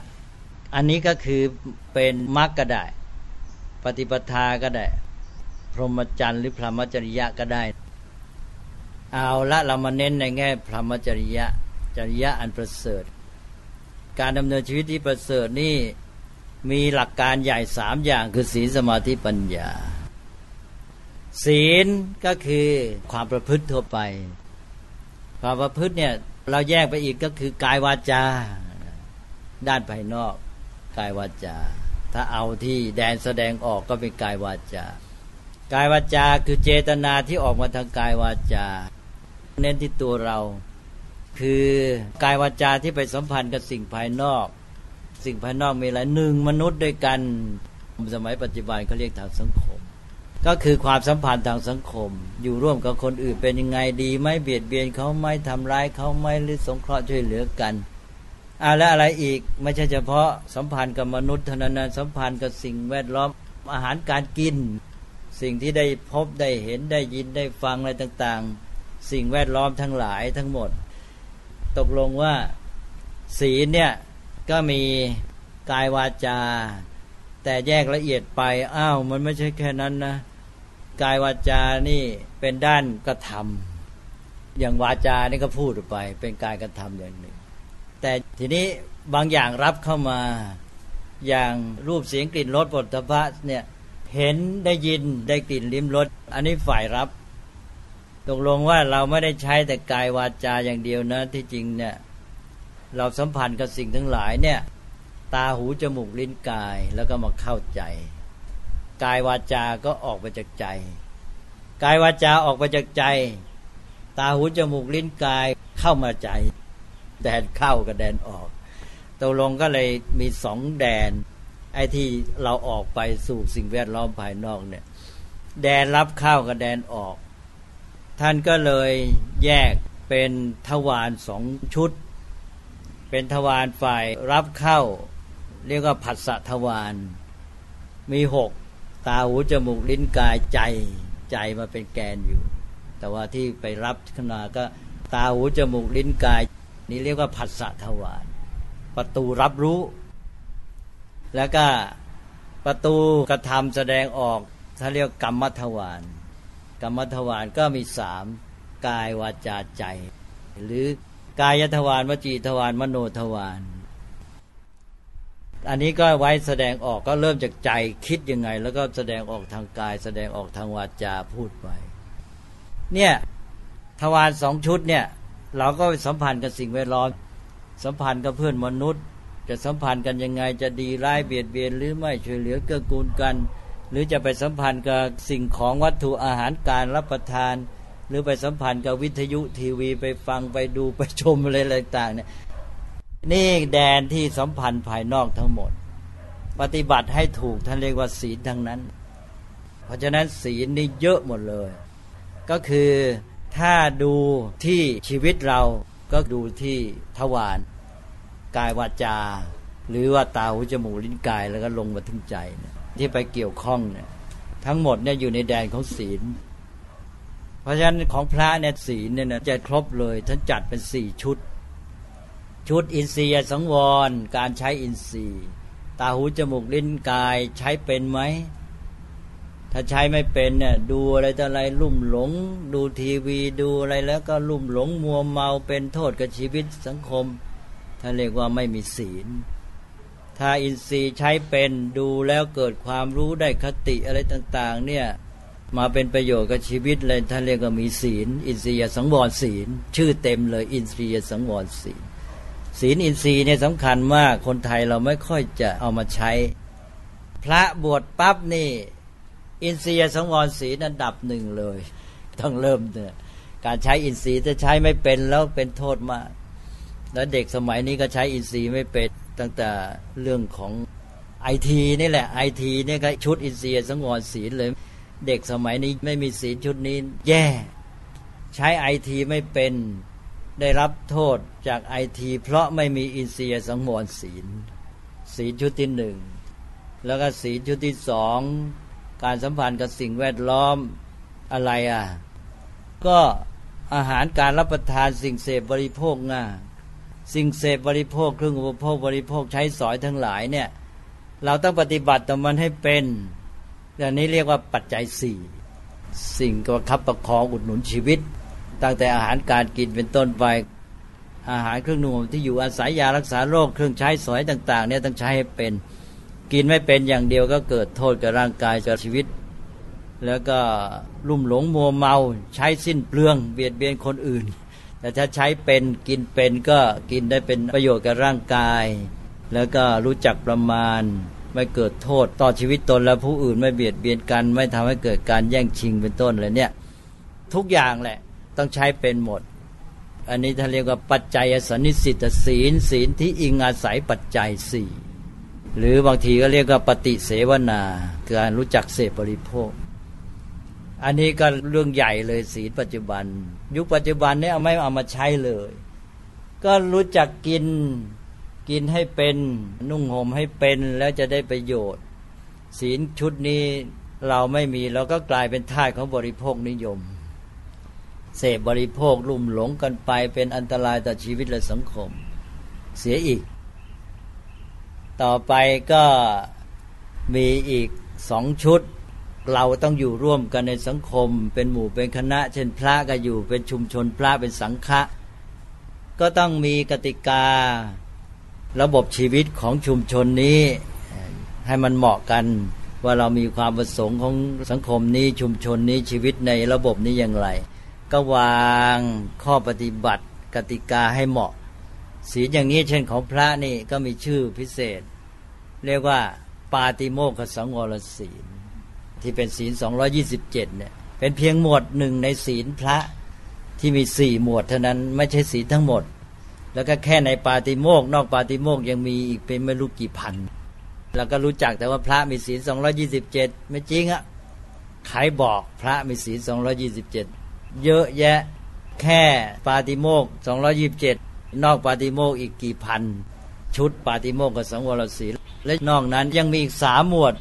อันนี้ก็คือเป็นมรรคก็ได้ ปฏิปทาก็ได้ พรหมจรรย์หรือพรหมจริยะก็ได้ เอาละเรามาเน้นในแง่พรหมจริยะจริยะอันประเสริฐ การดำเนินชีวิตที่ประเสริฐนี่มีหลักการใหญ่สามอย่างคือศีลสมาธิปัญญา ศีลก็คือความประพฤติทั่วไป ความประพฤติเนี่ยเราแยกไปอีกก็คือกายวาจา ด้านภายนอก กายวาจา ถ้าเอาที่แดนแสดงออกก็เป็นกายวาจา กายวาจาคือเจตนาที่ออกมาทางกายวาจา เน้นที่ตัวเรา คือกายวาจาที่ไปสัมพันธ์กับสิ่งภายนอก สิ่งภายนอกมีอะไรหนึ่งมนุษย์ด้วยกันสมัยปัจจุบันเขาเรียกทางสังคม ก็คือความสัมพันธ์ทางสังคม อยู่ร่วมกับคนอื่นเป็นยังไงดีไม่เบียดเบียนเขาไม่ทำร้ายเขาไม่หรือสงเคราะห์ช่วยเหลือกัน อะแล้วอะไรอีกไม่ใช่เฉพาะสัมพันธ์กับมนุษย์เท่านั้นสัมพันธ์กับสิ่งแวดล้อมอาหารการกิน สิ่งที่ได้พบได้เห็นได้ยินได้ฟังอะไรต่าง ๆ สิ่งแวดล้อมทั้งหลายทั้งหมด ตกลงว่าศีลเนี่ยก็มีกายวาจา แต่แยกละเอียดไปอ้าวมันไม่ใช่แค่นั้นนะกายวาจานี่เป็นด้านกระทำอย่างวาจานี่ก็พูดไป เป็นกายกระทำอย่างหนึ่ง แต่ทีนี้บางอย่างรับเข้ามาอย่างรูปเสียงกลิ่นรสปฐพะเนี่ยเห็นได้ยินได้กลิ่นลิ้มรสอันนี้ฝ่ายรับ ตกลงว่าเราไม่ได้ใช้แต่กายวาจาอย่างเดียวนะ ที่จริงเนี่ยเราสัมพันธ์กับสิ่งทั้งหลายเนี่ยตาหูจมูกลิ้นกายแล้วก็มาเข้าใจ กายวาจา ก็ออกไปจากใจ กายวาจาออกไปจากใจ ตาหูจมูกลิ้นกายเข้ามาใจ แดนเข้ากับแดนออกตกลงก็เลยมีสองแดน ไอ้ที่เราออกไปสู่สิ่งแวดล้อมภายนอกเนี่ย แดนรับเข้ากับแดนออก ท่านก็เลยแยกเป็นทวารสองชุด เป็นทวารฝ่ายรับเข้า เรียกว่าผัสสะทวารมีหกตาหูจมูกลิ้นกายใจใจมาเป็นแกนอยู่ แต่ว่าที่ไปรับขึ้นมาก็ตาหูจมูกลิ้นกาย นี่เรียกว่าผัสสะทวารประตูรับรู้ แล้วก็ประตูกระทำแสดงออกถ้าเรียกกรรมทวารกรรมทวารก็มีสามกายวาจาใจ หรือกายทวารวจีทวารมโนทวารอันนี้ก็ไว้แสดงออกก็เริ่มจากใจคิดยังไง แล้วก็แสดงออกทางกาย แสดงออกทางวาจาพูดไป เนี่ยทวารสองชุดเนี่ย เราก็สัมพันธ์กับสิ่งแวดล้อม สัมพันธ์กับเพื่อนมนุษย์ จะสัมพันธ์กันยังไงจะดีร้ายเบียดเบียนหรือไม่ช่วยเหลือเกื้อกูลกัน หรือจะไปสัมพันธ์กับสิ่งของวัตถุอาหารการรับประทาน หรือไปสัมพันธ์กับวิทยุทีวีไปฟังไปดูไปชมอะไรต่างๆเนี่ยนี่แดนที่สัมพันธ์ภายนอกทั้งหมด ปฏิบัติให้ถูกท่านเรียกว่าศีลทั้งนั้น เพราะฉะนั้นศีลนี่เยอะหมดเลย ก็คือ ถ้าดูที่ชีวิตเราก็ดูที่ทวารกายวาจา หรือว่าตาหูจมูกลิ้นกายแล้วก็ลงมาถึงใจเนี่ยที่ไปเกี่ยวข้องเนี่ยทั้งหมดเนี่ยอยู่ในแดนของศีล เพราะฉะนั้นของพระเนี่ยศีลเนี่ยจะครบเลยท่านจัดเป็นสี่ชุด ชุดอินทรีย์สังวร การใช้อินทรีย์ ตาหูจมูกลิ้นกายใช้เป็นไหม ถ้าใช้ไม่เป็นเนี่ยดูอะไรต่ออะไรลุ่มหลง ดูทีวีดูอะไรแล้วก็ลุ่มหลงมัวเมาเป็นโทษกับชีวิตสังคมท่านเรียกว่าไม่มีศีล ถ้าอินทรีย์ใช้เป็นดูแล้วเกิดความรู้ได้คติอะไรต่างๆเนี่ยมาเป็นประโยชน์กับชีวิตเลยท่านเรียกว่ามีศีล อินทรีย์สังวรศีล ชื่อเต็มเลย อินทรีย์สังวรศีล ศีลอินทรีย์เนี่ยสำคัญมากคนไทยเราไม่ค่อยจะเอามาใช้ พระบวชปั๊บนี่ อินทรียสังวรศีลอันดับหนึ่งเลย ต้องเริ่มเนี่ยการใช้อินทรีย์ถ้าใช้ไม่เป็นแล้วเป็นโทษมาก แล้วเด็กสมัยนี้ก็ใช้อินทรีย์ไม่เป็นตั้งแต่เรื่องของไอทีนี่แหละไอทีนี่ก็ชุดอินทรีย์สังวรศีลเลย เด็กสมัยนี้ไม่มีศีลชุดนี้ แย่ ใช้ไอทีไม่เป็นได้รับโทษจากไอทีเพราะไม่มีอินทรีย์สังวรศีล ศีลชุดที่หนึ่งแล้วก็ศีลชุดที่สอง การสัมพันธ์กับสิ่งแวดล้อมอะไรอะ ก็อาหารการรับประทานสิ่งเสพบริโภคง่าสิ่งเสพบริโภคเครื่องอุปโภคบริโภคใช้สอยทั้งหลายเนี่ย เราต้องปฏิบัติต่อมันให้เป็นอย่างนี้เรียกว่าปัจจัยสี่สิ่งก็คับประคองอุดหนุนชีวิต ตั้งแต่อาหารการกินเป็นต้นไป อาหารเครื่องนุ่งที่อยู่อาศัยยารักษาโรคเครื่องใช้สอยต่าง ๆ เนี่ยต้องใช้ให้เป็น กินไม่เป็นอย่างเดียวก็เกิดโทษกับร่างกายกับชีวิต แล้วก็ลุ่มหลงมัวเมาใช้สิ้นเปลือง เบียดเบียนคนอื่น แต่ถ้าใช้เป็นกินเป็นก็กินได้เป็นประโยชน์กับร่างกาย แล้วก็รู้จักประมาณ ไม่เกิดโทษต่อชีวิตตนและผู้อื่นไม่เบียดเบียนกัน ไม่ทำให้เกิดการแย่งชิงเป็นต้นเลยเนี่ยทุกอย่างแหละต้องใช้เป็นหมด อันนี้ท่านเรียกว่าปัจจัยสนิสิตศีลศีลที่อิงอาศัยปัจจัยสี่ หรือบางทีก็เรียกว่าปฏิเสวนาการรู้จักเสพบริโภค อันนี้ก็เรื่องใหญ่เลยศีลปัจจุบัน ยุคปัจจุบันนี้เอาไม่เอามาใช้เลย ก็รู้จักกินกินให้เป็นนุ่งห่มให้เป็นแล้วจะได้ประโยชน์ ศีลชุดนี้เราไม่มีเราก็กลายเป็นท่าของบริโภคนิยม เสพบริโภคลุ่มหลงกันไปเป็นอันตรายต่อชีวิตและสังคม เสียอีก ต่อไปก็มีอีกสองชุด เราต้องอยู่ร่วมกันในสังคม เป็นหมู่เป็นคณะ เช่นพระก็อยู่เป็นชุมชนพระเป็นสังฆะก็ต้องมีกติการะบบชีวิตของชุมชนนี้ ให้มันเหมาะกันว่าเรามีความประสงค์ของสังคมนี้ชุมชนนี้ชีวิตในระบบนี้อย่างไร ก็วางข้อปฏิบัติกติกาให้เหมาะ ศีลอย่างนี้เช่นของพระนี่ก็มีชื่อพิเศษ เรียกว่า ปาติโมกขสังวรศีล ที่เป็นศีล 227เนี่ยเป็นเพียงหมวดหนึ่งในศีลพระที่มีสี่หมวดเท่านั้นไม่ใช่ศีลทั้งหมด แล้วก็แค่ในปาติโมกนอกปาติโมกยังมีอีกเป็นไม่รู้กี่พันเราก็รู้จักแต่ว่าพระมีศีลสองยี่สิบเจ็ดไม่จริงอะใครบอกพระมีศีลสองยี่สิบเจ็ดเยอะแยะแค่ปาติโมกสองยี่บเจ็ด นอกปาติโมกอีกกี่พัน ชุดปาติโมกกับสังวรศีลและนอกนั้นยังมีอีกสามหมวด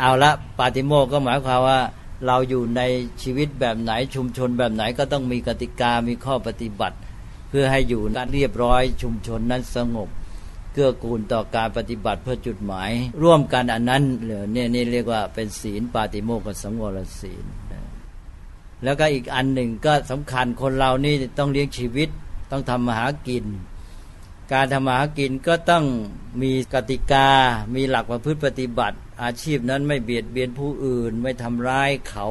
เอาละปาติโมกก็หมายความว่า เราอยู่ในชีวิตแบบไหนชุมชนแบบไหนก็ต้องมีกติกามีข้อปฏิบัติ เพื่อให้อยู่นั้นเรียบร้อย ชุมชนนั้นสงบเกื้อกูลต่อการปฏิบัติเพื่อจุดหมาย ร่วมกันอันนั้นเหลือเนี่ยนี่เรียกว่าเป็นศีลปาติโมกข์สังวรศีล แล้วก็อีกอันหนึ่งก็สำคัญคนเรานี่ต้องเลี้ยงชีวิต ต้องทำมาหากิน การทำมาหากินก็ต้องมีกติกา มีหลักประพฤติปฏิบัติ อาชีพนั้นไม่เบียดเบียนผู้อื่น ไม่ทำร้ายเขา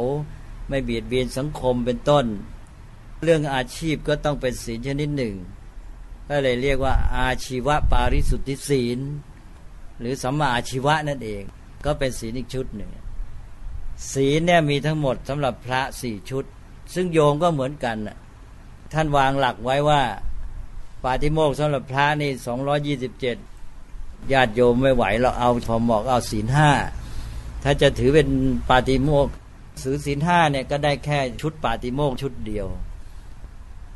ไม่เบียดเบียนสังคมเป็นต้น เรื่องอาชีพก็ต้องเป็นศีลชนิดหนึ่ง ก็เลยเรียกว่า อาชีวะปาริสุทธิศีล หรือสัมมาอาชีวะนั่นเอง ก็เป็นศีลอีกชุดหนึ่งศีลเนี่ยมีทั้งหมดสำหรับพระสี่ชุด ซึ่งโยมก็เหมือนกัน ท่านวางหลักไว้ว่า ปาติโมกสำหรับพระนี่สองยี่สิบเจ็ดญาติโยมไม่ไหวเราเอาพอเหมาะเอาศีลห้าถ้าจะถือเป็นปาติโมกสือศีลห้าเนี่ยก็ได้แค่ชุดปาติโมกชุดเดียว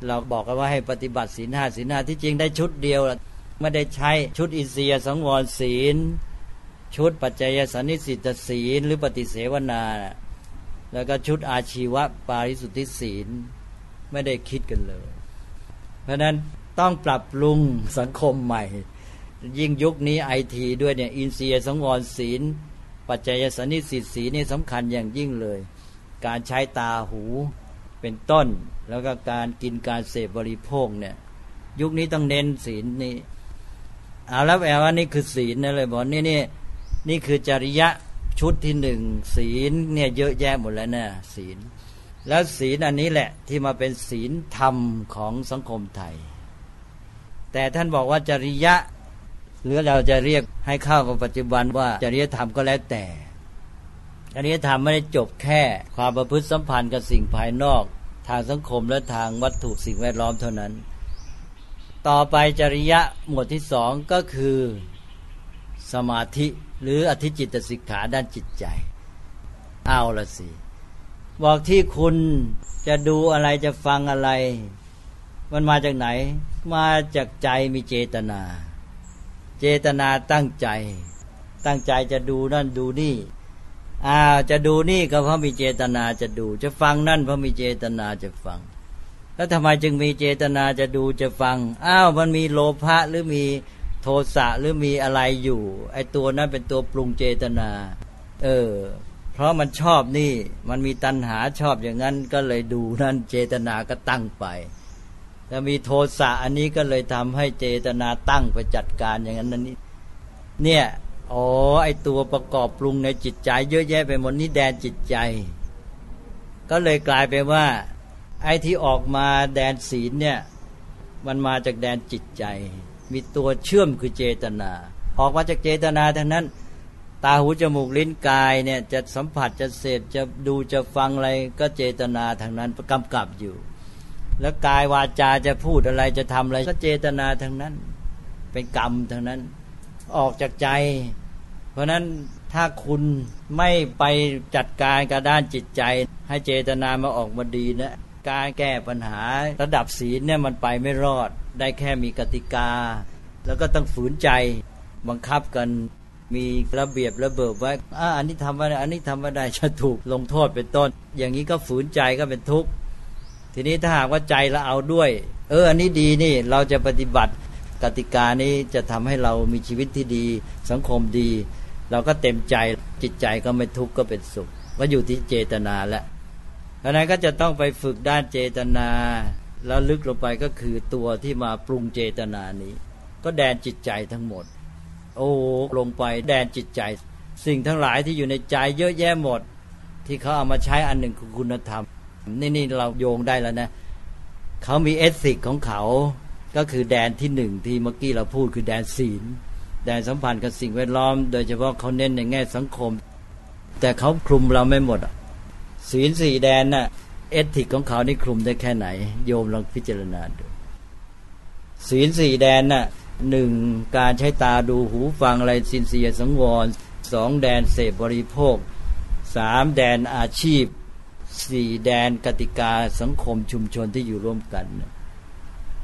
เราบอกกันว่าให้ปฏิบัติศีลห้าศีลห้าที่จริงได้ชุดเดียวไม่ได้ใช้ชุดอินเสียสังวรศีล ชุดปัจจัยสันนิสิตศีล หรือปฏิเสวนา แล้วก็ชุดอาชีวะปาริสุทธิศีล ไม่ได้คิดกันเลย เพราะนั้นต้องปรับปรุงสังคมใหม่ ยิ่งยุคนี้ไอทีด้วยเนี่ยอินเสียสังวรศีล ปัจจัยสันนิสิตศีลนี่สำคัญอย่างยิ่งเลย การใช้ตาหูเป็นต้น แล้วก็การกินการเสพบริโภคเนี่ย ยุคนี้ต้องเน้นศีลนี่เอาแล้วแปลว่านี่คือศีลนะเลยบอกนี่นี่นี่คือจริยะชุดที่หนึ่งศีลเนี่ยเยอะแยะหมดแล้วนะศีล แล้วศีลอันนี้แหละที่มาเป็นศีลธรรมของสังคมไทย แต่ท่านบอกว่าจริยะ หรือเราจะเรียกให้เข้ากับปัจจุบันว่าจริยธรรมก็แล้วแต่จริยธรรมไม่ได้จบแค่ ความประพฤติสัมพันธ์กับสิ่งภายนอก ทางสังคมและทางวัตถุสิ่งแวดล้อมเท่านั้น ต่อไปจริยะหมวดที่สองก็คือสมาธิหรืออธิจิตสิกขาด้านจิตใจ เอาละสิ บอกที่คุณจะดูอะไรจะฟังอะไร มันมาจากไหน มาจากใจมีเจตนา เจตนาตั้งใจ ตั้งใจจะดูนั่นดูนี่อ้าวจะดูนี่ก็เพราะมีเจตนาจะดู จะฟังนั่นเพราะมีเจตนาจะฟัง แล้วทำไมจึงมีเจตนาจะดูจะฟังอ้าวมันมีโลภะหรือมีโทสะหรือมีอะไรอยู่ ไอตัวนั้นเป็นตัวปรุงเจตนา เออ เพราะมันชอบนี่ มันมีตัณหาชอบอย่างนั้นก็เลยดูนั่นเจตนาก็ตั้งไปแล้วมีโทสะอันนี้ก็เลยทำให้เจตนาตั้งไปจัดการอย่างนั้นนั่นนี่เนี่ยอ๋อไอตัวประกอบปรุงในจิตใจ เยอะแยะไปหมดนี่แดนจิตใจ ก็เลยกลายไปว่า ไอที่ออกมาแดนศีลเนี่ย มันมาจากแดนจิตใจ มีตัวเชื่อมคือเจตนา ออกมาจากเจตนาทั้งนั้นาหูจมูกลิ้นกายเนี่ยจะสัมผัสจะเสพจะดูจะฟังอะไรก็เจตนาทางนั้นกำกับอยู่ แล้วกายวาจาจะพูดอะไรจะทำอะไรก็เจตนาทางนั้น เป็นกรรมทางนั้นออกจากใจ เพราะนั้นถ้าคุณไม่ไปจัดการกับด้านจิตใจ ให้เจตนามาออกมาดีนะการแก้ปัญหาระดับศีลเนี่ยมันไปไม่รอด ได้แค่มีกติกา แล้วก็ต้องฝืนใจบังคับกัน มีระเบียบระเบิดไว้อ่าอันนี้ทำไม่ได้อันนี้ทำไม่ได้จะถูกลงโทษเป็นต้น อย่างนี้ก็ฝืนใจก็เป็นทุกข์ทีนี้ถ้าหากว่าใจเราเอาด้วย เออ อันนี้ดีนี่เราจะปฏิบัติกติกานี้จะทำให้เรามีชีวิตที่ดี สังคมดี เราก็เต็มใจจิตใจก็ไม่ทุกข์ก็เป็นสุขก็อยู่ที่เจตนาแหล้วเพราะนั้นก็จะต้องไปฝึกด้านเจตนา แล้วลึกลงไปก็คือตัวที่มาปรุงเจตนานี้ ก็แดนจิตใจทั้งหมด โอ้ลงไปแดนจิตใจ สิ่งทั้งหลายที่อยู่ในใจเยอะแยะหมด ที่เขาเอามาใช้อันหนึ่งคือคุณธรรม นี่นี่เราโยงได้แล้วนะ เขามีเอสิกของเขาก็คือแดนที่หนึ่งที่เมื่อกี้เราพูดคือแดนศีล แดนสัมพันธ์กับสิ่งแวดล้อม โดยเฉพาะเขาเน้นในแง่สังคม แต่เขาคลุมเราไม่หมดศีลสี่แดนน่ะเอติกของเขานี่คลุมได้แค่ไหน โยมลองพิจารณาดูศีลสี่แดนน่ะ หนึ่งการใช้ตาดูหูฟังอะไรสินเสียสังวรสองแดนเสพบริโภคสามแดนอาชีพสี่แดนกติกาสังคมชุมชนที่อยู่ร่วมกัน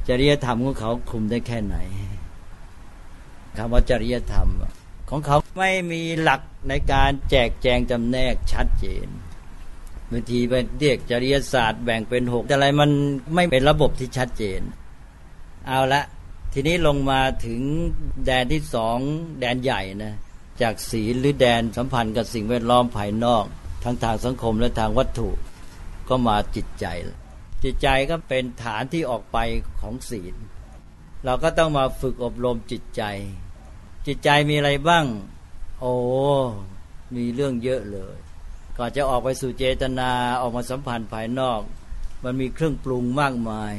จริยธรรมของเขาคุมได้แค่ไหนคำว่าจริยธรรม ของเขาไม่มีหลักในการแจกแจงจำแนกชัดเจนบางทีเป็นเรียกจริยศาสตร์แบ่งเป็นหกอะไรมันไม่เป็นระบบที่ชัดเจน เอาละ ทีนี้ลงมาถึงแดนที่สองแดนใหญ่นะจากศีลหรือแดนสัมพันธ์กับสิ่งแวดล้อมภายนอก ทั้งทางสังคมและทางวัตถุก็มาจิตใจ จิตใจก็เป็นฐานที่ออกไปของศีล เราก็ต้องมาฝึกอบรมจิตใจ จิตใจมีอะไรบ้าง โอ้มีเรื่องเยอะเลยก่อนจะออกไปสู่เจตนาออกมาสัมพันธ์ภายนอก มันมีเครื่องปรุงมากมาย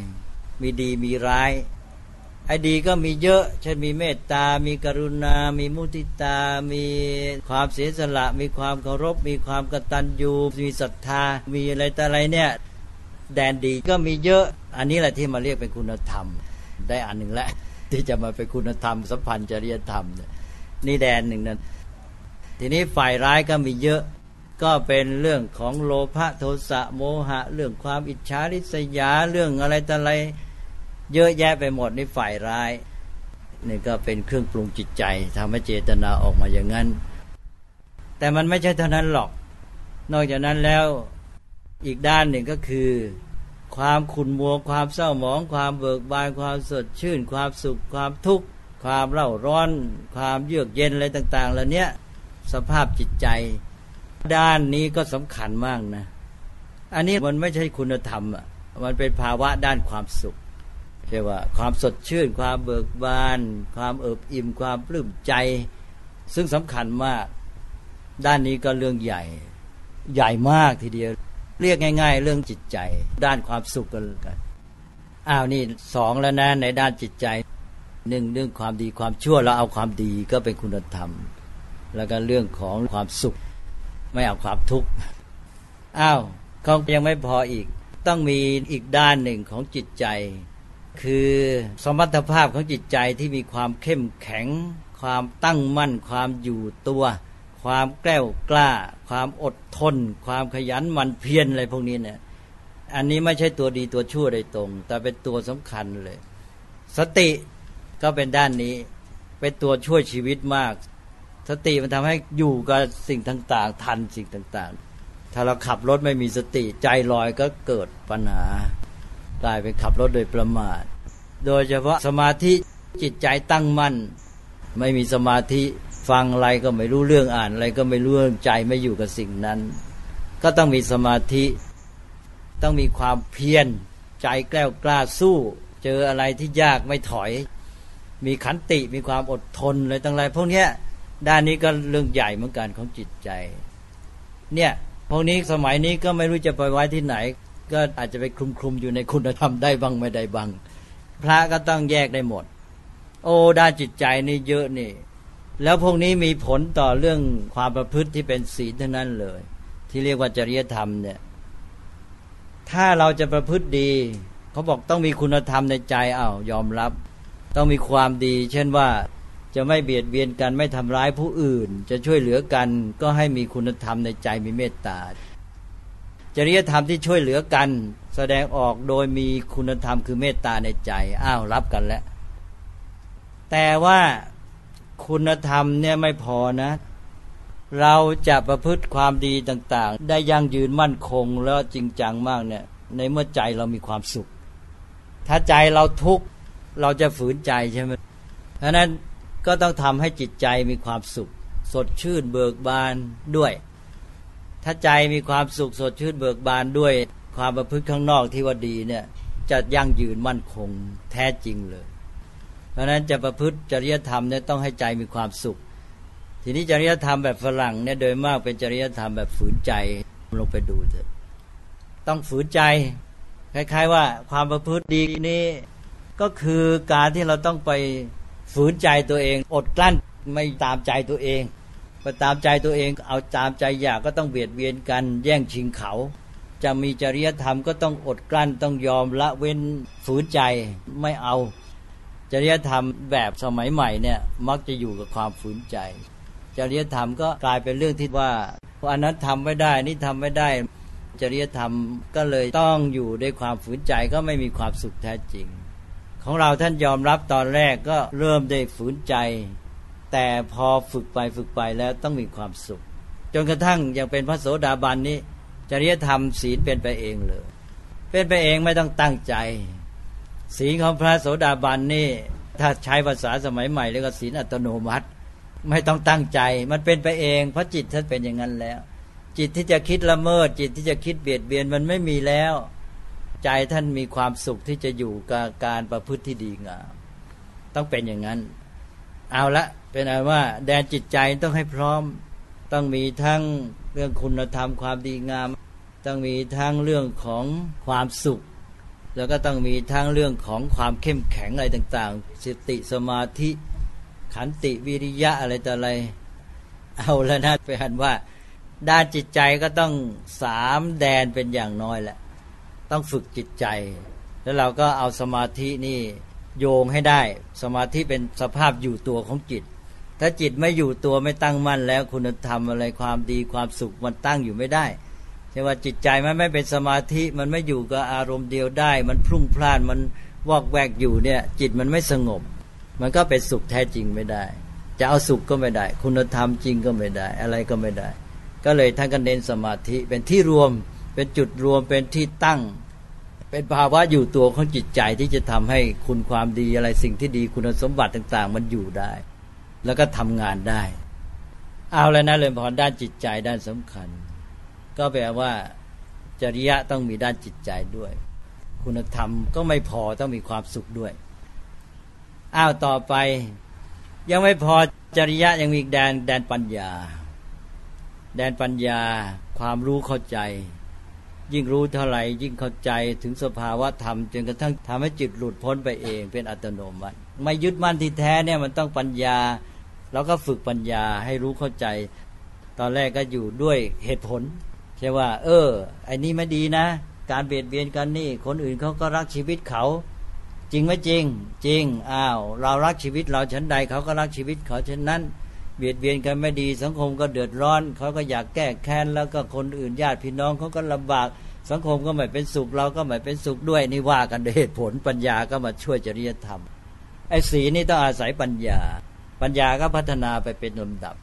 มีดีมีร้าย ไอ้ดีก็มีเยอะเช่นมีเมตตา มีกรุณา มีมุติตา มีความเสียสละ มีความเคารพ มีความกตัญญู มีศรัทธา มีอะไรแต่อะไรเนี่ย แดนดีก็มีเยอะ อันนี้แหละที่มาเรียกเป็นคุณธรรม ได้อันหนึ่งแล้วที่จะมาเป็นคุณธรรมสัมพันธ์จริยธรรม นี่แดนหนึ่งนั้น ทีนี้ฝ่ายร้ายก็มีเยอะ ก็เป็นเรื่องของโลภะโทสะโมหะ เรื่องความอิจฉาริษยา เรื่องอะไรแต่อะไร เยอะแยะไปหมดนี่ฝ่ายร้ายนี่ก็เป็นเครื่องปรุงจิตใจทำให้เจตนาออกมาอย่างนั้น แต่มันไม่ใช่เท่านั้นหรอก นอกจากนั้นแล้วอีกด้านหนึ่งก็คือ ความขุ่นมัวความเศร้าหมอง ความเบิกบานความสดชื่น ความสุขความทุกข์ความเร่าร้อน ความเยือกเย็นอะไรต่าง ๆ เหล่านี้สภาพจิตใจ ด้านนี้ก็สำคัญมากนะ อันนี้มันไม่ใช่คุณธรรมอะมันเป็นภาวะด้านความสุข เรียกว่าความสดชื่น ความเบิกบาน ความเอิบอิ่ม ความปลื้มใจ ซึ่งสำคัญมาก ด้านนี้ก็เรื่องใหญ่ ใหญ่มากทีเดียว เรียกง่าย ๆ เรื่องจิตใจ ด้านความสุขกันกันอ้าวนี่สองแล้วนะในด้านจิตใจหนึ่งเรื่องความดีความชั่วเราเอาความดีก็เป็นคุณธรรม แล้วก็เรื่องของความสุข ไม่เอาความทุกข์อ้าวเขายังไม่พออีก ต้องมีอีกด้านหนึ่งของจิตใจ คือสมรรถภาพของจิตใจที่มีความเข้มแข็ง ความตั้งมั่น ความอยู่ตัว ความแกล้วกล้า ความอดทน ความขยันหมั่นเพียรอะไรพวกนี้เนี่ยอันนี้ไม่ใช่ตัวดีตัวชั่วโดยตรง แต่เป็นตัวสำคัญเลย สติก็เป็นด้านนี้เป็นตัวช่วยชีวิตมาก สติมันทำให้อยู่กับสิ่งต่าง ๆ ทันสิ่งต่าง ๆ ถ้าเราขับรถไม่มีสติใจลอยก็เกิดปัญหา กลายเป็นขับรถโดยประมาท โดยเฉพาะสมาธิจิตใจตั้งมั่น ไม่มีสมาธิฟังอะไรก็ไม่รู้เรื่องอ่านอะไรก็ไม่รู้เรื่องใจไม่อยู่กับสิ่งนั้น ก็ต้องมีสมาธิ ต้องมีความเพียรใจแกล้วกล้าสู้ เจออะไรที่ยากไม่ถอย มีขันติมีความอดทนอะไรต่างๆพวกนี้ด้านนี้ก็เรื่องใหญ่เหมือนกันของจิตใจ เนี่ยพวกนี้สมัยนี้ก็ไม่รู้จะไปไว้ที่ไหน ก็อาจจะไปคลุมคลุมอยู่ในคุณธรรมได้บ้างไม่ได้บ้างพระก็ต้องแยกได้หมด โอ้ด้านจิตใจนี่เยอะนี่ แล้วพวกนี้มีผลต่อเรื่องความประพฤติที่เป็นศีลทั้งนั้นเลย ที่เรียกว่าจริยธรรมเนี่ย ถ้าเราจะประพฤติดีเขาบอกต้องมีคุณธรรมในใจเอ้ายอมรับ ต้องมีความดี เช่นว่าจะไม่เบียดเบียนกันไม่ทำร้ายผู้อื่น จะช่วยเหลือกันก็ให้มีคุณธรรมในใจมีเมตตา จริยธรรมที่ช่วยเหลือกัน แสดงออกโดยมีคุณธรรมคือเมตตาในใจ อ้าวรับกันแล้ว แต่ว่าคุณธรรมเนี่ยไม่พอนะ เราจะประพฤติความดีต่าง ๆ ได้ยั่งยืนมั่นคงแล้วจริงจังมากเนี่ย ในเมื่อใจเรามีความสุข ถ้าใจเราทุกข์เราจะฝืนใจใช่ไหมเพราะนั้นก็ต้องทำให้จิตใจมีความสุข สดชื่นเบิกบานด้วย ถ้าใจมีความสุขสดชื่นเบิกบานด้วยความประพฤติข้างนอกที่ว่าดีเนี่ย จะยั่งยืนมั่นคงแท้จริงเลย เพราะนั้นจะประพฤติจริยธรรมเนี่ยต้องให้ใจมีความสุข ทีนี้จริยธรรมแบบฝรั่งเนี่ยโดยมากเป็นจริยธรรมแบบฝืนใจลงไปดูเถอะต้องฝืนใจ คล้ายๆ ว่าความประพฤติดีนี้ก็คือการที่เราต้องไปฝืนใจตัวเอง อดกลั้นไม่ตามใจตัวเอง ไปตามใจตัวเองเอาตามใจอยากก็ต้องเบียดเบียนกัน แย่งชิงเขา จะมีจริยธรรมก็ต้องอดกลั้นต้องยอมละเว้นฝืนใจไม่เอา จริยธรรมแบบสมัยใหม่เนี่ยมักจะอยู่กับความฝืนใจ จริยธรรมก็กลายเป็นเรื่องที่ว่าอันนั้นทำไม่ได้นี่ทำไม่ได้ จริยธรรมก็เลยต้องอยู่ด้วยความฝืนใจก็ไม่มีความสุขแท้จริง ของเราท่านยอมรับตอนแรกก็เริ่มได้ฝืนใจ แต่พอฝึกไปฝึกไปแล้วต้องมีความสุข จนกระทั่งยังเป็นพระโสดาบันนี้จริยธรรมศีลเป็นไปเองเลย เป็นไปเองไม่ต้องตั้งใจ ศีลของพระโสดาบันนี่ ถ้าใช้ภาษาสมัยใหม่เรียกว่าศีลอัตโนมัติ ไม่ต้องตั้งใจ มันเป็นไปเอง เพราะจิตท่านเป็นอย่างนั้นแล้ว จิตที่จะคิดละเมิด จิตที่จะคิดเบียดเบียนมันไม่มีแล้ว ใจท่านมีความสุขที่จะอยู่กับการประพฤติที่ดีงามต้องเป็นอย่างนั้น เอาละ เป็นอันว่าแดนจิตใจต้องให้พร้อม ต้องมีทั้งเรื่องคุณธรรมความดีงาม ต้องมีทั้งเรื่องของความสุข แล้วก็ต้องมีทั้งเรื่องของความเข้มแข็งอะไรต่างๆสติสมาธิขันติวิริยะอะไรต่ออะไร เอาแล้วนะเป็นว่า ด้านจิตใจก็ต้องสามแดนเป็นอย่างน้อยแหละ ต้องฝึกจิตใจ แล้วเราก็เอาสมาธินี่โยงให้ได้ สมาธิเป็นสภาพอยู่ตัวของจิต ถ้าจิตไม่อยู่ตัวไม่ตั้งมั่นแล้วคุณธรรมอะไรความดีความสุขมันตั้งอยู่ไม่ได้ใช่ว่าจิตใจมันไม่เป็นสมาธิมันไม่อยู่กับอารมณ์เดียวได้ มันพรุ่งพล่านมันวอกแวกอยู่เนี่ย จิตมันไม่สงบ มันก็เป็นสุขแท้จริงไม่ได้ จะเอาสุขก็ไม่ได้ คุณธรรมจริงก็ไม่ได้ อะไรก็ไม่ได้ ก็เลยท่านก็เน้นสมาธิเป็นที่รวม เป็นจุดรวมเป็นที่ตั้ง เป็นภาวะอยู่ตัวของจิตใจที่จะทำให้คุณความดีอะไรสิ่งที่ดีคุณสมบัติต่าง ๆ มันอยู่ได้ แล้วก็ทำงานได้ เอาแล้วนะเรื่องพรด้านจิตใจด้านสำคัญ ก็แปลว่า จริยะต้องมีด้านจิตใจด้วย คุณธรรมก็ไม่พอต้องมีความสุขด้วยอ้าวต่อไป ยังไม่พอจริยะยังมีแดนแดนปัญญา แดนปัญญาความรู้เข้าใจ ยิ่งรู้เท่าไหร่ยิ่งเข้าใจถึงสภาวะธรรมจนกระทั่งทำให้จิตหลุดพ้นไปเองเป็นอัตโนมัติ ไม่ยึดมั่นที่แท้เนี่ยมันต้องปัญญา เราก็ฝึกปัญญาให้รู้เข้าใจ ตอนแรกก็อยู่ด้วยเหตุผลใช่ว่า เออไอ้นี่ไม่ดีนะ การเบียดเบียนกันนี่ คนอื่นเขาก็รักชีวิตเขา จริงไหมจริง จริงอ้าว เรารักชีวิตเราฉันใดเขาก็รักชีวิตเขาฉันนั้น เบียดเบียนกันไม่ดีสังคมก็เดือดร้อนเขาก็อยากแก้แค้นแล้วก็คนอื่นญาติพี่น้องเขาก็ลำบากสังคมก็ไม่เป็นสุขเราก็ไม่เป็นสุขด้วยนี่ว่ากันด้วยเหตุผลปัญญาก็มาช่วยจริยธรรมไอ้สีนี่ต้องอาศัยปัญญา ปัญญาก็พัฒนาไปเป็นลำดับ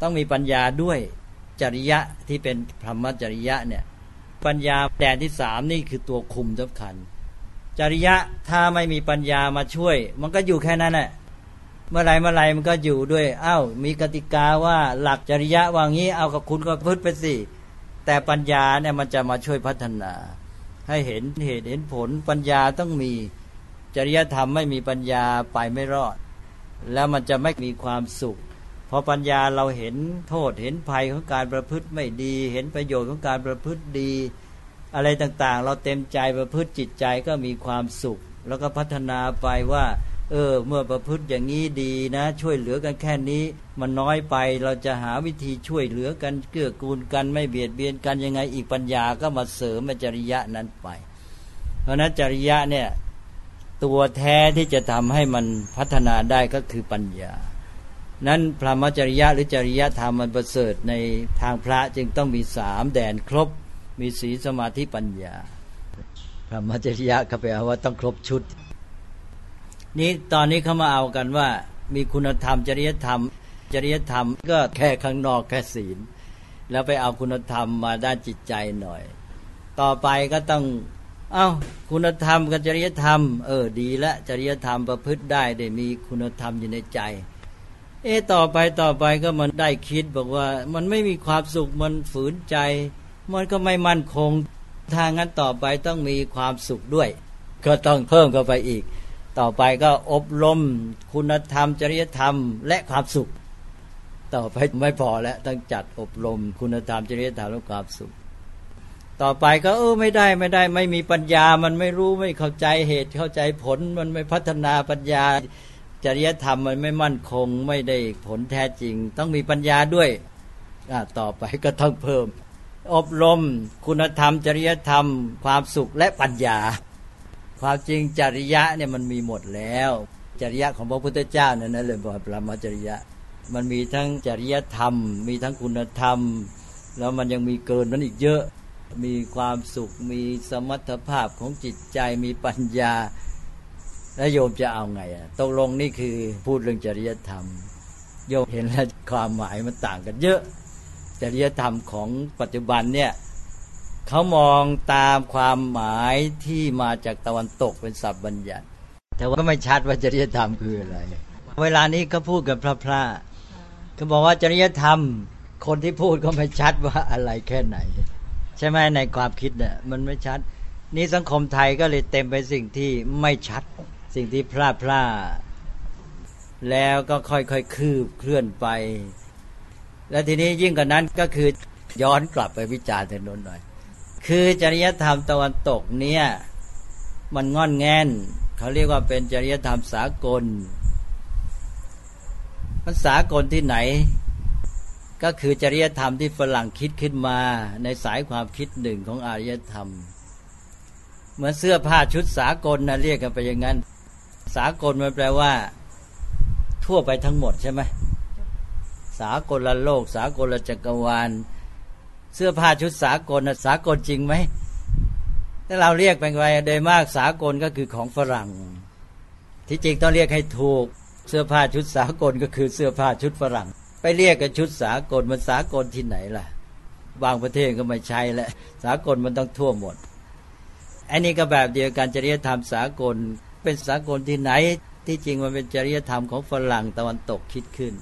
ต้องมีปัญญาด้วยจริยะที่เป็นพรหมจริยะเนี่ยปัญญาแดนที่สามนี่คือตัวคุมสำคัญ จริยะถ้าไม่มีปัญญามาช่วย มันก็อยู่แค่นั้นแหละเมื่อไรเมื่อไรมันก็อยู่ด้วยอ้าวมีกติกาว่าหลักจริยะว่างี้เอากับคุณก็พึ่ไปสิแต่ปัญญาเนี่ยมันจะมาช่วยพัฒนา ให้เห็นเหตุเห็นผลปัญญาต้องมีจริยธรรมไม่มีปัญญาไปไม่รอด แล้วมันจะไม่มีความสุขพอปัญญาเราเห็นโทษเห็นภัยของการประพฤติไม่ดี เห็นประโยชน์ของการประพฤติดี อะไรต่างๆ เราเต็มใจประพฤติจิตใจก็มีความสุข แล้วก็พัฒนาไปว่า เออ เมื่อประพฤติอย่างนี้ดีนะ ช่วยเหลือกันแค่นี้ มันน้อยไปเราจะหาวิธีช่วยเหลือกันเกื้อกูลกันไม่เบียดเบียนกันยังไงอีกปัญญาก็มาเสริมจริยะนั้นไป เพราะนั้นจริยะเนี่ย ตัวแท้ที่จะทำให้มันพัฒนาได้ก็คือปัญญา นั้นพระมจริยะหรือจริยธรรมมันประเสริฐในทางพระจึงต้องมีสามแดนครบ มีศีลสมาธิปัญญา พระมจริยะเขาแปลว่าต้องครบชุด นี้ตอนนี้เขามาเอากันว่า มีคุณธรรมจริยธรรม จริยธรรมก็แค่ข้างนอกแค่ศีล แล้วไปเอาคุณธรรมมาด้านจิตใจหน่อย ต่อไปก็ต้อง เอา้าคุณธรรมกับจริยธรรม เออดีละจริยธรรมประพฤติได้ได้มีคุณธรรมอยู่ในใจ เอต่อไปต่อไปก็มันได้คิดบอกว่า มันไม่มีความสุขมันฝืนใจ มันก็ไม่มั่นคงทางนั้นต่อไปต้องมีความสุขด้วย ก็ต้องเพิ่มเข้าไปอีก ต่อไปก็อบรมคุณธรรม จริยธรรม และความสุข ต่อไปไม่พอแล้วต้องจัดอบรมคุณธรรมจริยธรรมและความสุข ต่อไปก็เออไม่ได้ไม่ได้ ไม่มีปัญญามันไม่รู้ไม่เข้าใจเหตุเข้าใจผลมันไม่พัฒนาปัญญา จริยธรรมมันไม่มั่นคง ไม่ได้ผลแท้จริง ต้องมีปัญญาด้วยต่อไปก็ต้องเพิ่ม อบรม คุณธรรม จริยธรรม ความสุขและปัญญา ความจริงจริยะเนี่ยมันมีหมดแล้ว จริยะของพระพุทธเจ้านั่นเลยบอกปรมาจริยะ มันมีทั้งจริยธรรม มีทั้งคุณธรรม แล้วมันยังมีเกินนั้นอีกเยอะ มีความสุข มีสมรรถภาพของจิตใจมีปัญญาแล้วโยมจะเอาไงอะตกลงนี่คือพูดเรื่องจริยธรรม โยมเห็นแล้วความหมายมันต่างกันเยอะ จริยธรรมของปัจจุบันเนี่ยเขามองตามความหมายที่มาจากตะวันตกเป็นศัพท์บัญญัติ แต่ว่าไม่ชัดว่าจริยธรรมคืออะไร เวลานี้ก็พูดกับพระพระเขาบอกว่าจริยธรรม คนที่พูดก็ไม่ชัดว่าอะไรแค่ไหน ใช่ไหมในความคิดเนี่ยมันไม่ชัด นี่สังคมไทยก็เลยเต็มไปสิ่งที่ไม่ชัด สิ่งที่พลาดพลาดแล้วก็ค่อยๆคืบเคลื่อนไป และทีนี้ยิ่งกว่านั้นก็คือย้อนกลับไปวิจารณ์ถนนหน่อย คือจริยธรรมตะวันตกเนี่ยมันงอนแงนเขาเรียกว่าเป็นจริยธรรมสากล มันสากลที่ไหน ก็คือจริยธรรมที่ฝรั่งคิดขึ้นมาในสายความคิดหนึ่งของอารยธรรม เหมือนเสื้อผ้าชุดสากลนะเรียกกันไปอย่างนั้น สากลมันแปลว่า ทั่วไปทั้งหมดใช่ไหมสากลละโลก สากลละจักรวาล เสื้อผ้าชุดสากลนะสากลจริงไหมถ้าเราเรียกเป็นไปโดยมากสากลก็คือของฝรั่ง ที่จริงต้องเรียกให้ถูกเสื้อผ้าชุดสากลก็คือเสื้อผ้าชุดฝรั่ง ไปเรียกกันชุดสากลมันสากลที่ไหนล่ะ บางประเทศก็ไม่ใช่แหละสากลมันต้องทั่วหมด อันนี้ก็แบบเดียวกันจริยธรรมสากล เป็นสากลที่ไหน ที่จริงมันเป็นจริยธรรมของฝรั่งตะวันตกคิดขึ้น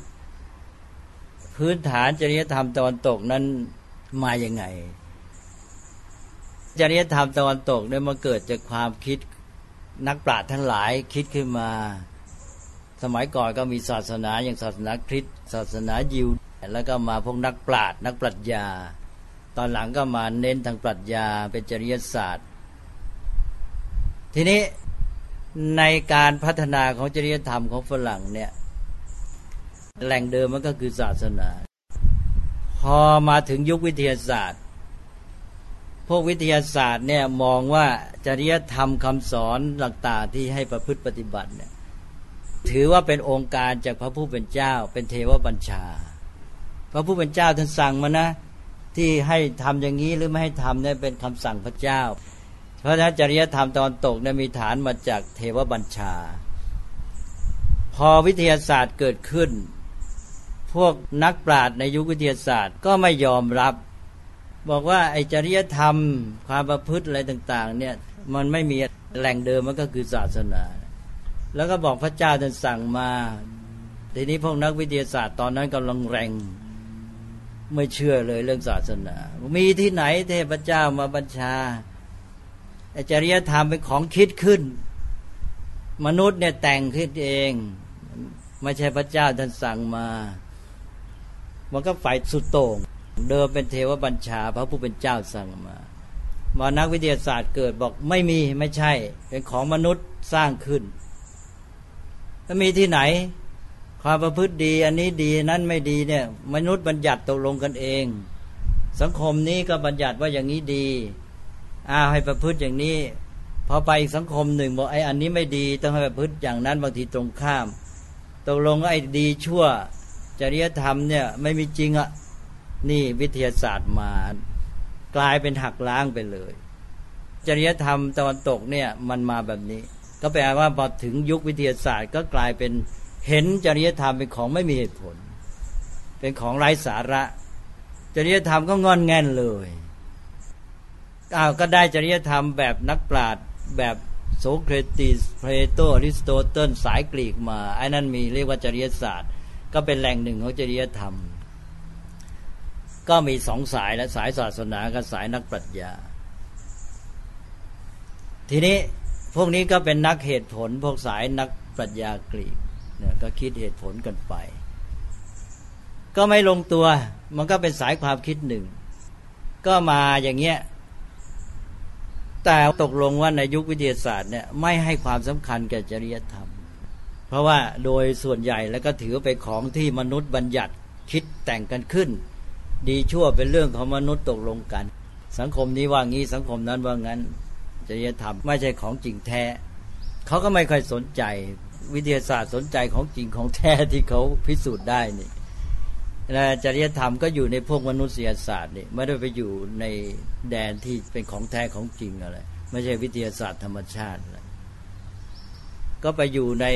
พื้นฐานจริยธรรมตะวันตกนั้นมาอย่างไง จริยธรรมตะวันตกเนี่ยมันเกิดจากความคิดนักปราชญ์ทั้งหลายคิดขึ้นมา สมัยก่อนก็มีศาสนาอย่างศาสนาคริสต์ศาสนายิว แล้วก็มาพวกนักปราชญ์นักปรัชญา ตอนหลังก็มาเน้นทางปรัชญาเป็นจริยศาสตร์ ทีนี้ในการพัฒนาของจริยธรรมของฝรั่งเนี่ยแหล่งเดิมมันก็คือศาสนา พอมาถึงยุควิทยาศาสตร์ พวกวิทยาศาสตร์เนี่ยมองว่าจริยธรรมคำสอนต่างๆที่ให้ประพฤติปฏิบัติเนี่ย ถือว่าเป็นองค์การจากพระผู้เป็นเจ้า เป็นเทวบัญชา พระผู้เป็นเจ้าท่านสั่งมานะ ที่ให้ทำอย่างนี้หรือไม่ให้ทำเนี่ยเป็นคำสั่งพระเจ้า เพราะฉะนั้นจริยธรรมตอนตกเนี่ยมีฐานมาจากเทวบัญชา พอวิทยาศาสตร์เกิดขึ้น พวกนักปราชญ์ในยุควิทยาศาสตร์ก็ไม่ยอมรับ บอกว่าไอจริยธรรมความประพฤติอะไรต่าง ๆ เนี่ยมันไม่มีแหล่งเดิมมันก็คือศาสนา แล้วก็บอกพระเจ้าท่านสั่งมา ทีนี้พวกนักวิทยาศาสตร์ตอนนั้นกำลังแรงไม่เชื่อเลยเรื่องศาสนา มีที่ไหนเทพเจ้ามาบัญชาจริยธรรมเป็นของคิดขึ้น มนุษย์เนี่ยแต่งขึ้นเอง ไม่ใช่พระเจ้าท่านสั่งมา มันก็ฝ่ายสุดโต่งเดิมเป็นเทวบัญชา พระผู้เป็นเจ้าสั่งมามานักวิทยาศาสตร์เกิดบอกไม่มีไม่ใช่ เป็นของมนุษย์สร้างขึ้น แล้วมีที่ไหน ความประพฤติดีอันนี้ดีนั้นไม่ดีเนี่ย มนุษย์บัญญัติตกลงกันเอง สังคมนี้ก็บัญญัติว่าอย่างนี้ดีอาให้ประพฤติอย่างนี้พอไปอีกสังคมหนึ่งบอกไอ้อันนี้ไม่ดีต้องให้ประพฤติอย่างนั้นบางทีตรงข้ามตกลงไอ้ดีชั่ว จริยธรรมเนี่ยไม่มีจริงอะ่ะนี่วิทยาศาสตร์มากลายเป็นหักล้างไปเลย จริยธรรมตะวันตกเนี่ยมันมาแบบนี้ ก็แปลว่าพอถึงยุควิทยาศาสตร์ ก็กลายเป็นเห็นจริยธรรมเป็นของไม่มีเหตุผล เป็นของไร้สาระ จริยธรรมก็งอนแง่นเลยอ้าวก็ได้จริยธรรมแบบนักปราชญ์แบบโสเครติสเพลโตอริสโตเติลสายกรีกมาไอ้นั่นมีเรียกว่าจริยศาสตร์ ก็เป็นแหล่งหนึ่งของจริยธรรม ก็มีสองสายและสายศาสนากับสายนักปรัชญา ทีนี้ พวกนี้ก็เป็นนักเหตุผล พวกสายนักปรัชญากรีกเนี่ยก็คิดเหตุผลกันไป ก็ไม่ลงตัว มันก็เป็นสายความคิดหนึ่ง ก็มาอย่างเงี้ยแต่ตกลงว่าในยุควิทยาศาสตร์เนี่ยไม่ให้ความสำคัญแก่จริยธรรม เพราะว่าโดยส่วนใหญ่แล้วก็ถือเป็นของที่มนุษย์บัญญัติคิดแต่งกันขึ้น ดีชั่วเป็นเรื่องของมนุษย์ตกลงกัน สังคมนี้ว่างี้สังคมนั้นว่างั้น จริยธรรมไม่ใช่ของจริงแท้เขาก็ไม่ค่อยสนใจ วิทยาศาสตร์สนใจของจริงของแท้ที่เขาพิสูจน์ได้นี่จริยธรรมก็อยู่ในพวกมนุษยศาสตร์นี่ไม่ได้ไปอยู่ในแดนที่เป็นของแท้ของจริงอะไรไม่ใช่วิทยาศาสตร์ธรรมชาติอะไรก็ไปอยู่ใน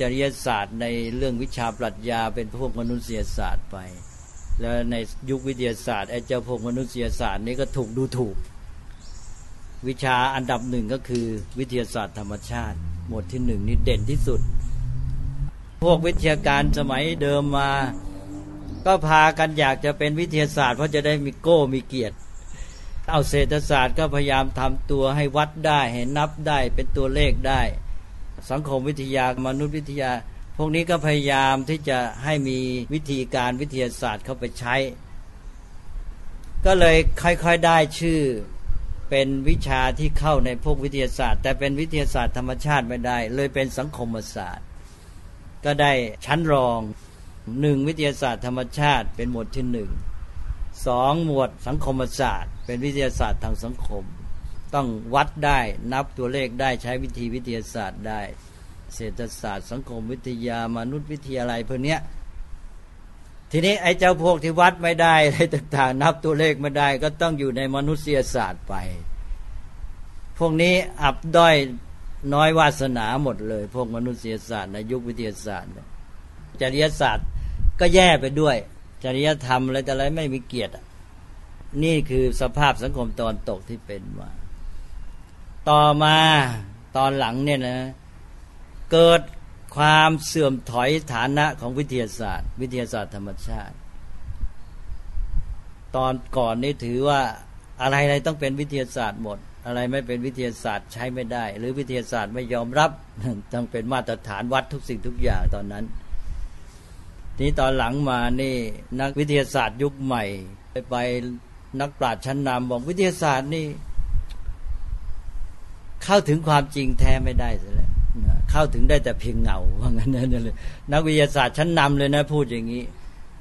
จริยศาสตร์ในเรื่องวิชาปรัชญาเป็นพวกมนุษยศาสตร์ไป แล้วในยุควิทยาศาสตร์ไอ้เจ้าพวกมนุษยศาสตร์นี้ก็ถูกดูถูก วิชาอันดับหนึ่งก็คือ วิทยาศาสตร์ธรรมชาติ หมวดที่หนึ่งนี่เด่นที่สุด พวกวิทยาการสมัยเดิมมา ก็พากันอยากจะเป็นวิทยาศาสตร์ เพราะจะได้มีโก้มีเกียรติ เอาเศรษฐศาสตร์ก็พยายามทำตัวให้วัดได้ให้นับได้เป็นตัวเลขได้ สังคมวิทยามนุษยวิทยา พวกนี้ก็พยายามที่จะให้มีวิธีการวิทยาศาสตร์เข้าไปใช้ ก็เลยค่อยๆได้ชื่อ เป็นวิชาที่เข้าในพวกวิทยาศาสตร์ แต่เป็นวิทยาศาสตร์ธรรมชาติไม่ได้ เลยเป็นสังคมศาสตร์ ก็ได้ชั้นรองหนึ่งวิทยาศาสตร์ธรรมชาติเป็นหมวดที่หนึ่งสองหมวดสังคมศาสตร์ เป็นวิทยาศาสตร์ทางสังคม ต้องวัดได้นับตัวเลขได้ใช้วิธีวิทยาศาสตร์ได้ เศรษฐศาสตร์ สังคมวิทยามนุษยวิทยาอะไรพวกนี้ ทีนี้ไอ้เจ้าพวกที่วัดไม่ได้อะไรต่างๆ นับตัวเลขไม่ได้ ก็ต้องอยู่ในมนุษยศาสตร์ไป พวกนี้อับด้อยน้อยวาสนาหมดเลย พวกมนุษยศาสตร์ในยุควิทยาศาสตร์จริยศาสตร์ก็แย่ไปด้วย จริยธรรมอะไรแต่อะไรไม่มีเกียรตินี่คือสภาพสังคมตอนตกที่เป็นมาต่อมาตอนหลังเนี่ยนะ เกิด ความเสื่อมถอยฐานะของวิทยาศาสตร์ วิทยาศาสตร์ธรรมชาติ ตอนก่อนนี่ถือว่าอะไรอะไรต้องเป็นวิทยาศาสตร์หมด อะไรไม่เป็นวิทยาศาสตร์ใช้ไม่ได้ หรือวิทยาศาสตร์ไม่ยอมรับต้องเป็นมาตรฐานวัดทุกสิ่งทุกอย่างตอนนั้นนี้ตอนหลังมานี่นักวิทยาศาสตร์ยุคใหม่ ไปไปนักปราชญ์ชั้นนำบอกวิทยาศาสตร์นี่ เข้าถึงความจริงแท้ไม่ได้เลย เข้าถึงได้แต่เพียงเงาว่างั้นนั่นเลยนักวิทยาศาสตร์ชั้นนำเลยนะพูดอย่างนี้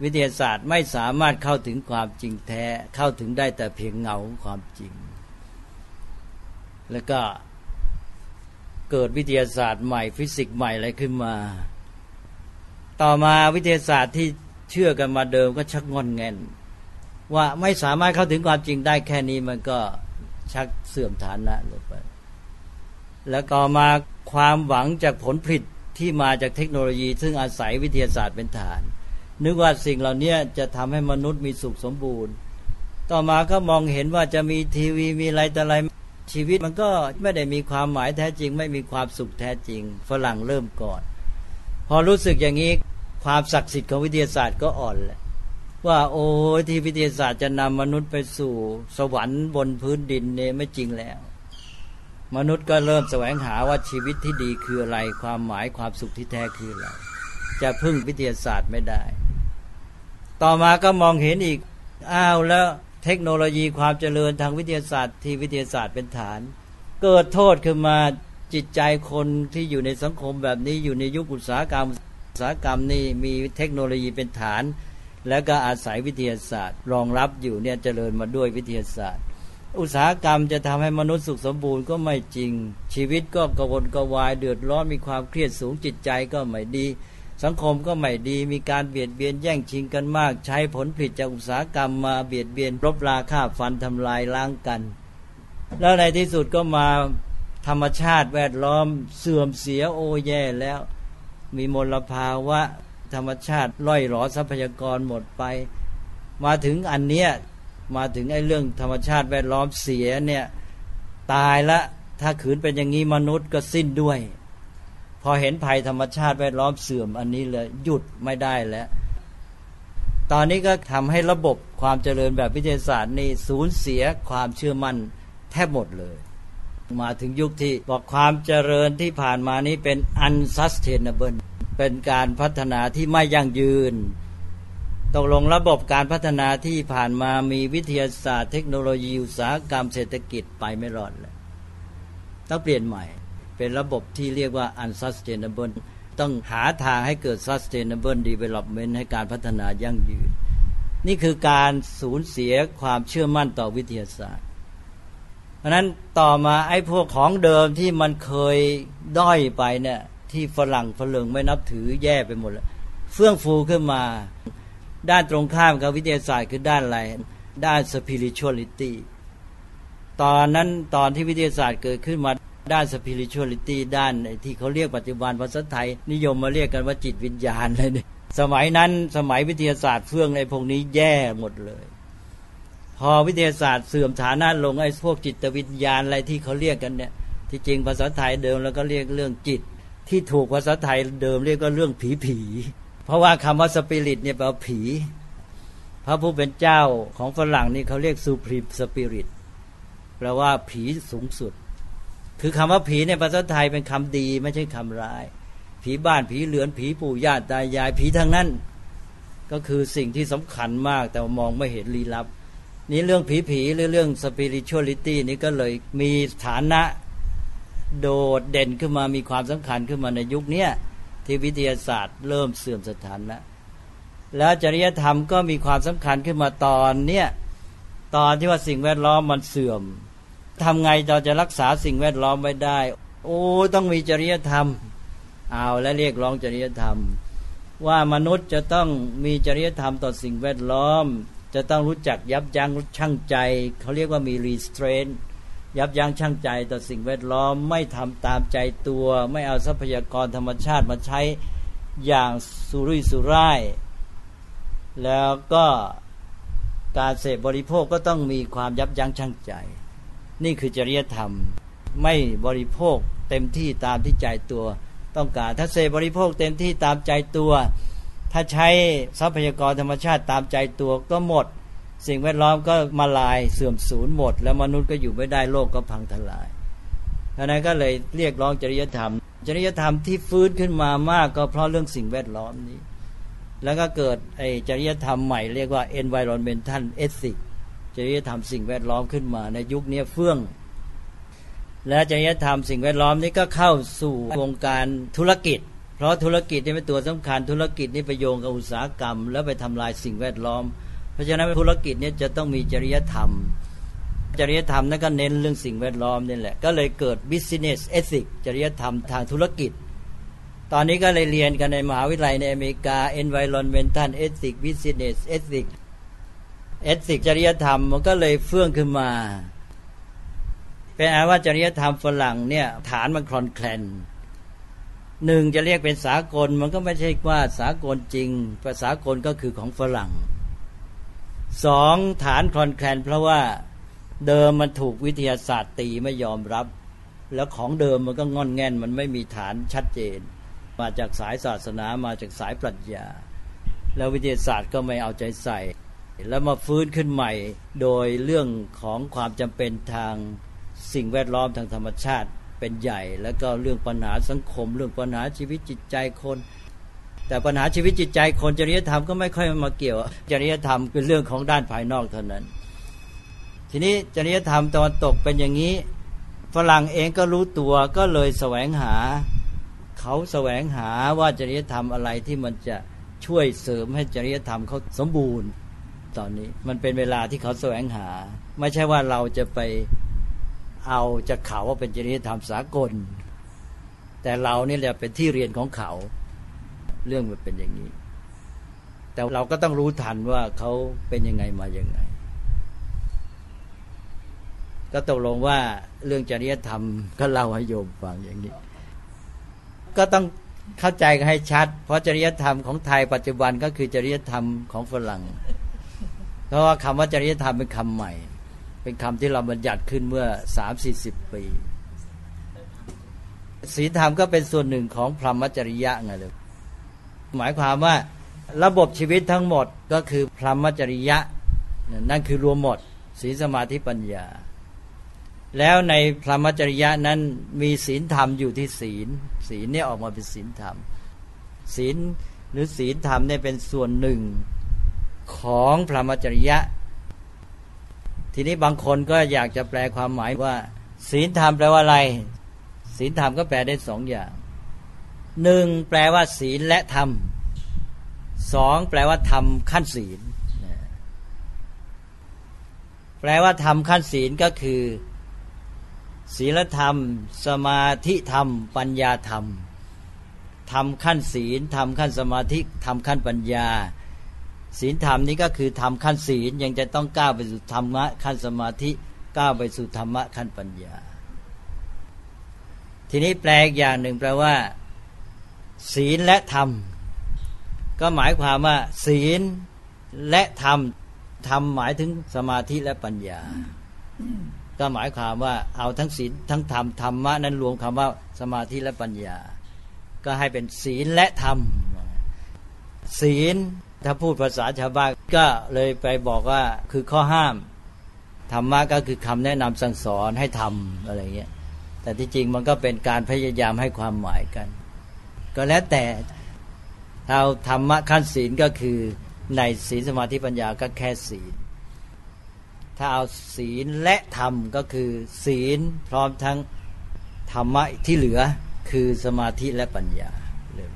วิทยาศาสตร์ไม่สามารถเข้าถึงความจริงแท้ เข้าถึงได้แต่เพียงเงาความจริง แล้วก็เกิดวิทยาศาสตร์ใหม่ฟิสิกส์ใหม่อะไรขึ้นมา ต่อมาวิทยาศาสตร์ที่เชื่อกันมาเดิมก็ชักงอนเงนว่าไม่สามารถเข้าถึงความจริงได้แค่นี้มันก็ชักเสื่อมฐานะลงไป แล้วก็มา ความหวังจากผลผลิตที่มาจากเทคโนโลยี ซึ่งอาศัยวิทยาศาสตร์เป็นฐาน นึกว่าสิ่งเหล่านี้จะทำให้มนุษย์มีสุขสมบูรณ์ ต่อมาก็มองเห็นว่าจะมีทีวีมีอะไรแต่อะไรชีวิตมันก็ไม่ได้มีความหมายแท้จริง ไม่มีความสุขแท้จริง ฝรั่งเริ่มก่อน พอรู้สึกอย่างนี้ความศักดิ์สิทธิ์ของวิทยาศาสตร์ก็อ่อนแหละว่าโอ้ที่วิทยาศาสตร์จะนำมนุษย์ไปสู่สวรรค์บนพื้นดินเนี่ยไม่จริงแล้ว มนุษย์ก็เริ่มแสวงหาว่าชีวิตที่ดีคืออะไร ความหมายความสุขที่แท้คืออะไร จะพึ่งวิทยาศาสตร์ไม่ได้ ต่อมาก็มองเห็นอีกอ้าวแล้วเทคโนโลยีความเจริญทางวิทยาศาสตร์ที่วิทยาศาสตร์เป็นฐาน เกิดโทษขึ้นมาจิตใจคนที่อยู่ในสังคมแบบนี้อยู่ในยุคอุตสาหกรรมอุตสาหกรรมนี่มีเทคโนโลยีเป็นฐาน แล้วก็อาศัยวิทยาศาสตร์ รองรับอยู่เนี่ยเจริญมาด้วยวิทยาศาสตร์ อุตสาหกรรมจะทำให้มนุษย์สุขสมบูรณ์ก็ไม่จริง ชีวิตก็กระวนกระวายเดือดร้อนมีความเครียดสูงจิตใจก็ไม่ดี สังคมก็ไม่ดีมีการเบียดเบียนแย่งชิงกันมาก ใช้ผลผลิตจากอุตสาหกรรมมาเบียดเบียนรบราฆ่าฟันทำลายล้างกัน แล้วในที่สุดก็มาธรรมชาติแวดล้อมเสื่อมเสียโอแย่แล้ว มีมลภาวะธรรมชาติล่อยหลอทรัพยากรหมดไป มาถึงอันเนี้ย มาถึงไอ้เรื่องธรรมชาติแวดล้อมเสียเนี่ยตายละถ้าขืนเป็นอย่างนี้มนุษย์ก็สิ้นด้วย พอเห็นภัยธรรมชาติแวดล้อมเสื่อมอันนี้เลยหยุดไม่ได้แล้ว ตอนนี้ก็ทำให้ระบบความเจริญแบบวิทยาศาสตร์นี่สูญเสียความเชื่อมั่นแทบหมดเลย มาถึงยุคที่บอกความเจริญที่ผ่านมานี้เป็น unsustainable เป็นการพัฒนาที่ไม่ยั่งยืน ตกลงระบบการพัฒนาที่ผ่านมามีวิทยาศาสตร์เทคโนโลยีอุตสาหกรรมเศรษฐกิจไปไม่รอดเลยต้องเปลี่ยนใหม่ เป็นระบบที่เรียกว่า unsustainable ต้องหาทางให้เกิด sustainable development ให้การพัฒนายั่งยืน นี่คือการสูญเสียความเชื่อมั่นต่อวิทยาศาสตร์ เพราะนั้นต่อมาไอ้พวกของเดิมที่มันเคยด้อยไปเนี่ยที่ฝรั่งฝรั่งไม่นับถือแย่ไปหมดแล้วเฟื่องฟูขึ้นมา ด้านตรงข้ามกับวิทยาศาสตร์คือด้านอะไรด้าน spirituality ตอนนั้นตอนที่วิทยาศาสตร์เกิดขึ้นมาด้าน spirituality ด้านที่เขาเรียกปัจจุบันภาษาไทย นิยมมาเรียกกันว่าจิตวิญญาณเลยเนี่ยสมัยนั้นสมัยวิทยาศาสตร์เฟื่องในพวกนี้แย่หมดเลย พอวิทยาศาสตร์เสื่อมฐานะลงไอ้พวกจิตวิญญาณอะไรที่เขาเรียกกันเนี่ยที่จริงภาษาไทยเดิมแล้วก็เรียกเรื่องจิต ที่ถูกภาษาไทยเดิมเรียกก็เรื่องผีผี เพราะว่าคำว่าสปิริตเนี่ยแปลว่าผี พระผู้เป็นเจ้าของฝรั่งนี่เขาเรียกซูพรีมสปิริตแปลว่าผีสูงสุด คือคำว่าผีในภาษาไทยเป็นคำดีไม่ใช่คำร้าย ผีบ้านผีเหลือนผีปู่ย่าตายายผีทางนั้น ก็คือสิ่งที่สำคัญมากแต่มองไม่เห็นลี้ลับ นี่เรื่องผีผีหรือเรื่องสปิริชวลิตี้นี่ก็เลยมีฐานะโดดเด่นขึ้นมามีความสำคัญขึ้นมาในยุคนี้ ที่วิทยาศาสตร์เริ่มเสื่อมสถานะแล้วจริยธรรมก็มีความสำคัญขึ้นมาตอนเนี้ยตอนที่ว่าสิ่งแวดล้อมมันเสื่อมทำไงเราจะรักษาสิ่งแวดล้อมไว้ได้ โอ้ต้องมีจริยธรรม เอาและเรียกร้องจริยธรรม ว่ามนุษย์จะต้องมีจริยธรรมต่อสิ่งแวดล้อม จะต้องรู้จักยับยั้งชั่งใจ เขาเรียกว่ามี restraint ยับยั้งชั่งใจต่อสิ่งแวดล้อมไม่ทำตามใจตัว ไม่เอาทรัพยากรธรรมชาติมาใช้อย่างสุรุ่ยสุร่าย แล้วก็การเสพบริโภคก็ต้องมีความยับยั้งชั่งใจ นี่คือจริยธรรม ไม่บริโภคเต็มที่ตามที่ใจตัว ต้องการถ้าเสพบริโภคเต็มที่ตามใจตัว ถ้าใช้ทรัพยากรธรรมชาติตามใจตัวก็หมด สิ่งแวดล้อมก็มาลายเสื่อมสูญหมด แล้วมนุษย์ก็อยู่ไม่ได้โลกก็พังทลายดังนั้นก็เลยเรียกร้องจริยธรรม จริยธรรมที่ฟื้นขึ้นมามากก็เพราะเรื่องสิ่งแวดล้อมนี้ แล้วก็เกิดไอ้จริยธรรมใหม่เรียกว่า environmental ethics จริยธรรมสิ่งแวดล้อมขึ้นมาในยุคนี้เฟื่อง และจริยธรรมสิ่งแวดล้อมนี้ก็เข้าสู่วงการธุรกิจ เพราะธุรกิจนี่เป็นตัวสำคัญธุรกิจนี่ไปโยงกับอุตสาหกรรม แล้วไปทำลายสิ่งแวดล้อม เพราะฉะนั้นธุรกิจเนี่ยจะต้องมีจริยธรรม จริยธรรมนั่นก็เน้นเรื่องสิ่งแวดล้อมนี่แหละ ก็เลยเกิด business ethics จริยธรรมทางธุรกิจ ตอนนี้ก็เลยเรียนกันในมหาวิทยาลัยในอเมริกา environmental ethics business ethics ethics จริยธรรมมันก็เลยเฟื่องขึ้นมา เป็นอาว่าจริยธรรมฝรั่งเนี่ยฐานมันคลอนแคลนหนึ่งจะเรียกเป็นสากลมันก็ไม่ใช่ว่าสากลจริงภาษากลก็คือของฝรั่ง สองฐานคลอนแคลนเพราะว่าเดิมมันถูกวิทยาศาสตร์ตีไม่ยอมรับ แล้วของเดิมมันก็งอนแง่น มันไม่มีฐานชัดเจน มาจากสายศาสนามาจากสายปรัชญา แล้ววิทยาศาสตร์ก็ไม่เอาใจใส่ แล้วมาฟื้นขึ้นใหม่ โดยเรื่องของความจำเป็นทางสิ่งแวดล้อมทางธรรมชาติเป็นใหญ่ แล้วก็เรื่องปัญหาสังคม เรื่องปัญหาชีวิตจิตใจคน แต่ปัญหาชีวิตจิตใจคนจริยธรรมก็ไม่ค่อยมาเกี่ยว จริยธรรมเป็นเรื่องของด้านภายนอกเท่านั้น ทีนี้จริยธรรมตอนตกเป็นอย่างนี้ฝรั่งเองก็รู้ตัวก็เลยแสวงหา เขาแสวงหาว่าจริยธรรมอะไรที่มันจะช่วยเสริมให้จริยธรรมเขาสมบูรณ์ ตอนนี้มันเป็นเวลาที่เขาแสวงหา ไม่ใช่ว่าเราจะไปเอาจะเขาว่าเป็นจริยธรรมสากล แต่เรานี่แหละเป็นที่เรียนของเขา เรื่องมันเป็นอย่างนี้ แต่เราก็ต้องรู้ทันว่าเขาเป็นยังไงมาอย่างไง ก็ตกลงว่าเรื่องจริยธรรมก็เล่าให้โยมฟังอย่างนี้ ก็ต้องเข้าใจกันให้ชัด เพราะจริยธรรมของไทยปัจจุบันก็คือจริยธรรมของฝรั่ง เพราะว่าคำว่าจริยธรรมเป็นคำใหม่ เป็นคำที่เราบัญญัติขึ้นเมื่อสามสี่สิบปีศีลธรรมก็เป็นส่วนหนึ่งของพรหมจริยะไงเลย หมายความว่าระบบชีวิตทั้งหมดก็คือพรหมจริยะ นั่นคือรวมหมดศีลสมาธิปัญญา แล้วในพรหมจริยะนั้นมีศีลธรรมอยู่ที่ศีล ศีลเนี่ยออกมาเป็นศีลธรรม ศีลหรือศีลธรรมเนี่ยเป็นส่วนหนึ่งของพรหมจริยะ ทีนี้บางคนก็อยากจะแปลความหมายว่า ศีลธรรมแปลว่าอะไร ศีลธรรมก็แปลได้สองอย่าง หนึ่งแปลว่าศีลและธรรมสองแปลว่าธรรมขั้นศีล แปลว่าธรรมขั้นศีลก็คือ ศีลธรรม สมาธิธรรม ปัญญาธรรมทำขั้นศีลทำขั้นสมาธิทำขั้นปัญญา ศีลธรรมนี้ก็คือทำขั้นศีลยังจะต้องก้าวไปสู่ธรรมะขั้นสมาธิก้าวไปสู่ธรรมะขั้นปัญญา ทีนี้แปลอีกอย่างหนึ่งแปลว่า ศีลและธรรม ก็หมายความว่า ศีลและธรรมธรรมหมายถึงสมาธิและปัญญา ก็หมายความว่าเอาทั้งศีลทั้งธรรมธรรมะนั้นรวมคำว่าสมาธิและปัญญา ก็ให้เป็นศีลและธรรม ศีลถ้าพูดภาษาชาวบ้านก็เลยไปบอกว่าคือข้อห้ามธรรมะก็คือคำแนะนำสั่งสอนให้ทำอะไรเงี้ยแต่ที่จริงมันก็เป็นการพยายามให้ความหมายกัน ก็แล้วแต่เราธรรมะขั้นศีลก็คือในศีลสมาธิปัญญาก็แค่ศีล ถ้าเอาศีลและธรรมก็คือศีลพร้อมทั้งธรรมะที่เหลือคือสมาธิและปัญญาเลย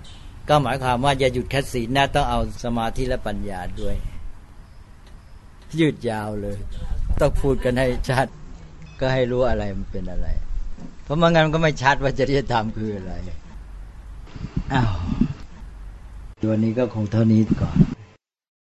ก็หมายความว่าอย่าหยุดแค่ศีลนะต้องเอาสมาธิและปัญญาด้วย ยืดยาวเลย ต้องพูดกันให้ชัด ก็ให้รู้อะไรมันเป็นอะไร เพราะมันงั้นก็ไม่ชัดว่าจริยธรรมคืออะไร อ้าววันนี้ก็คงเท่านี้ก่อน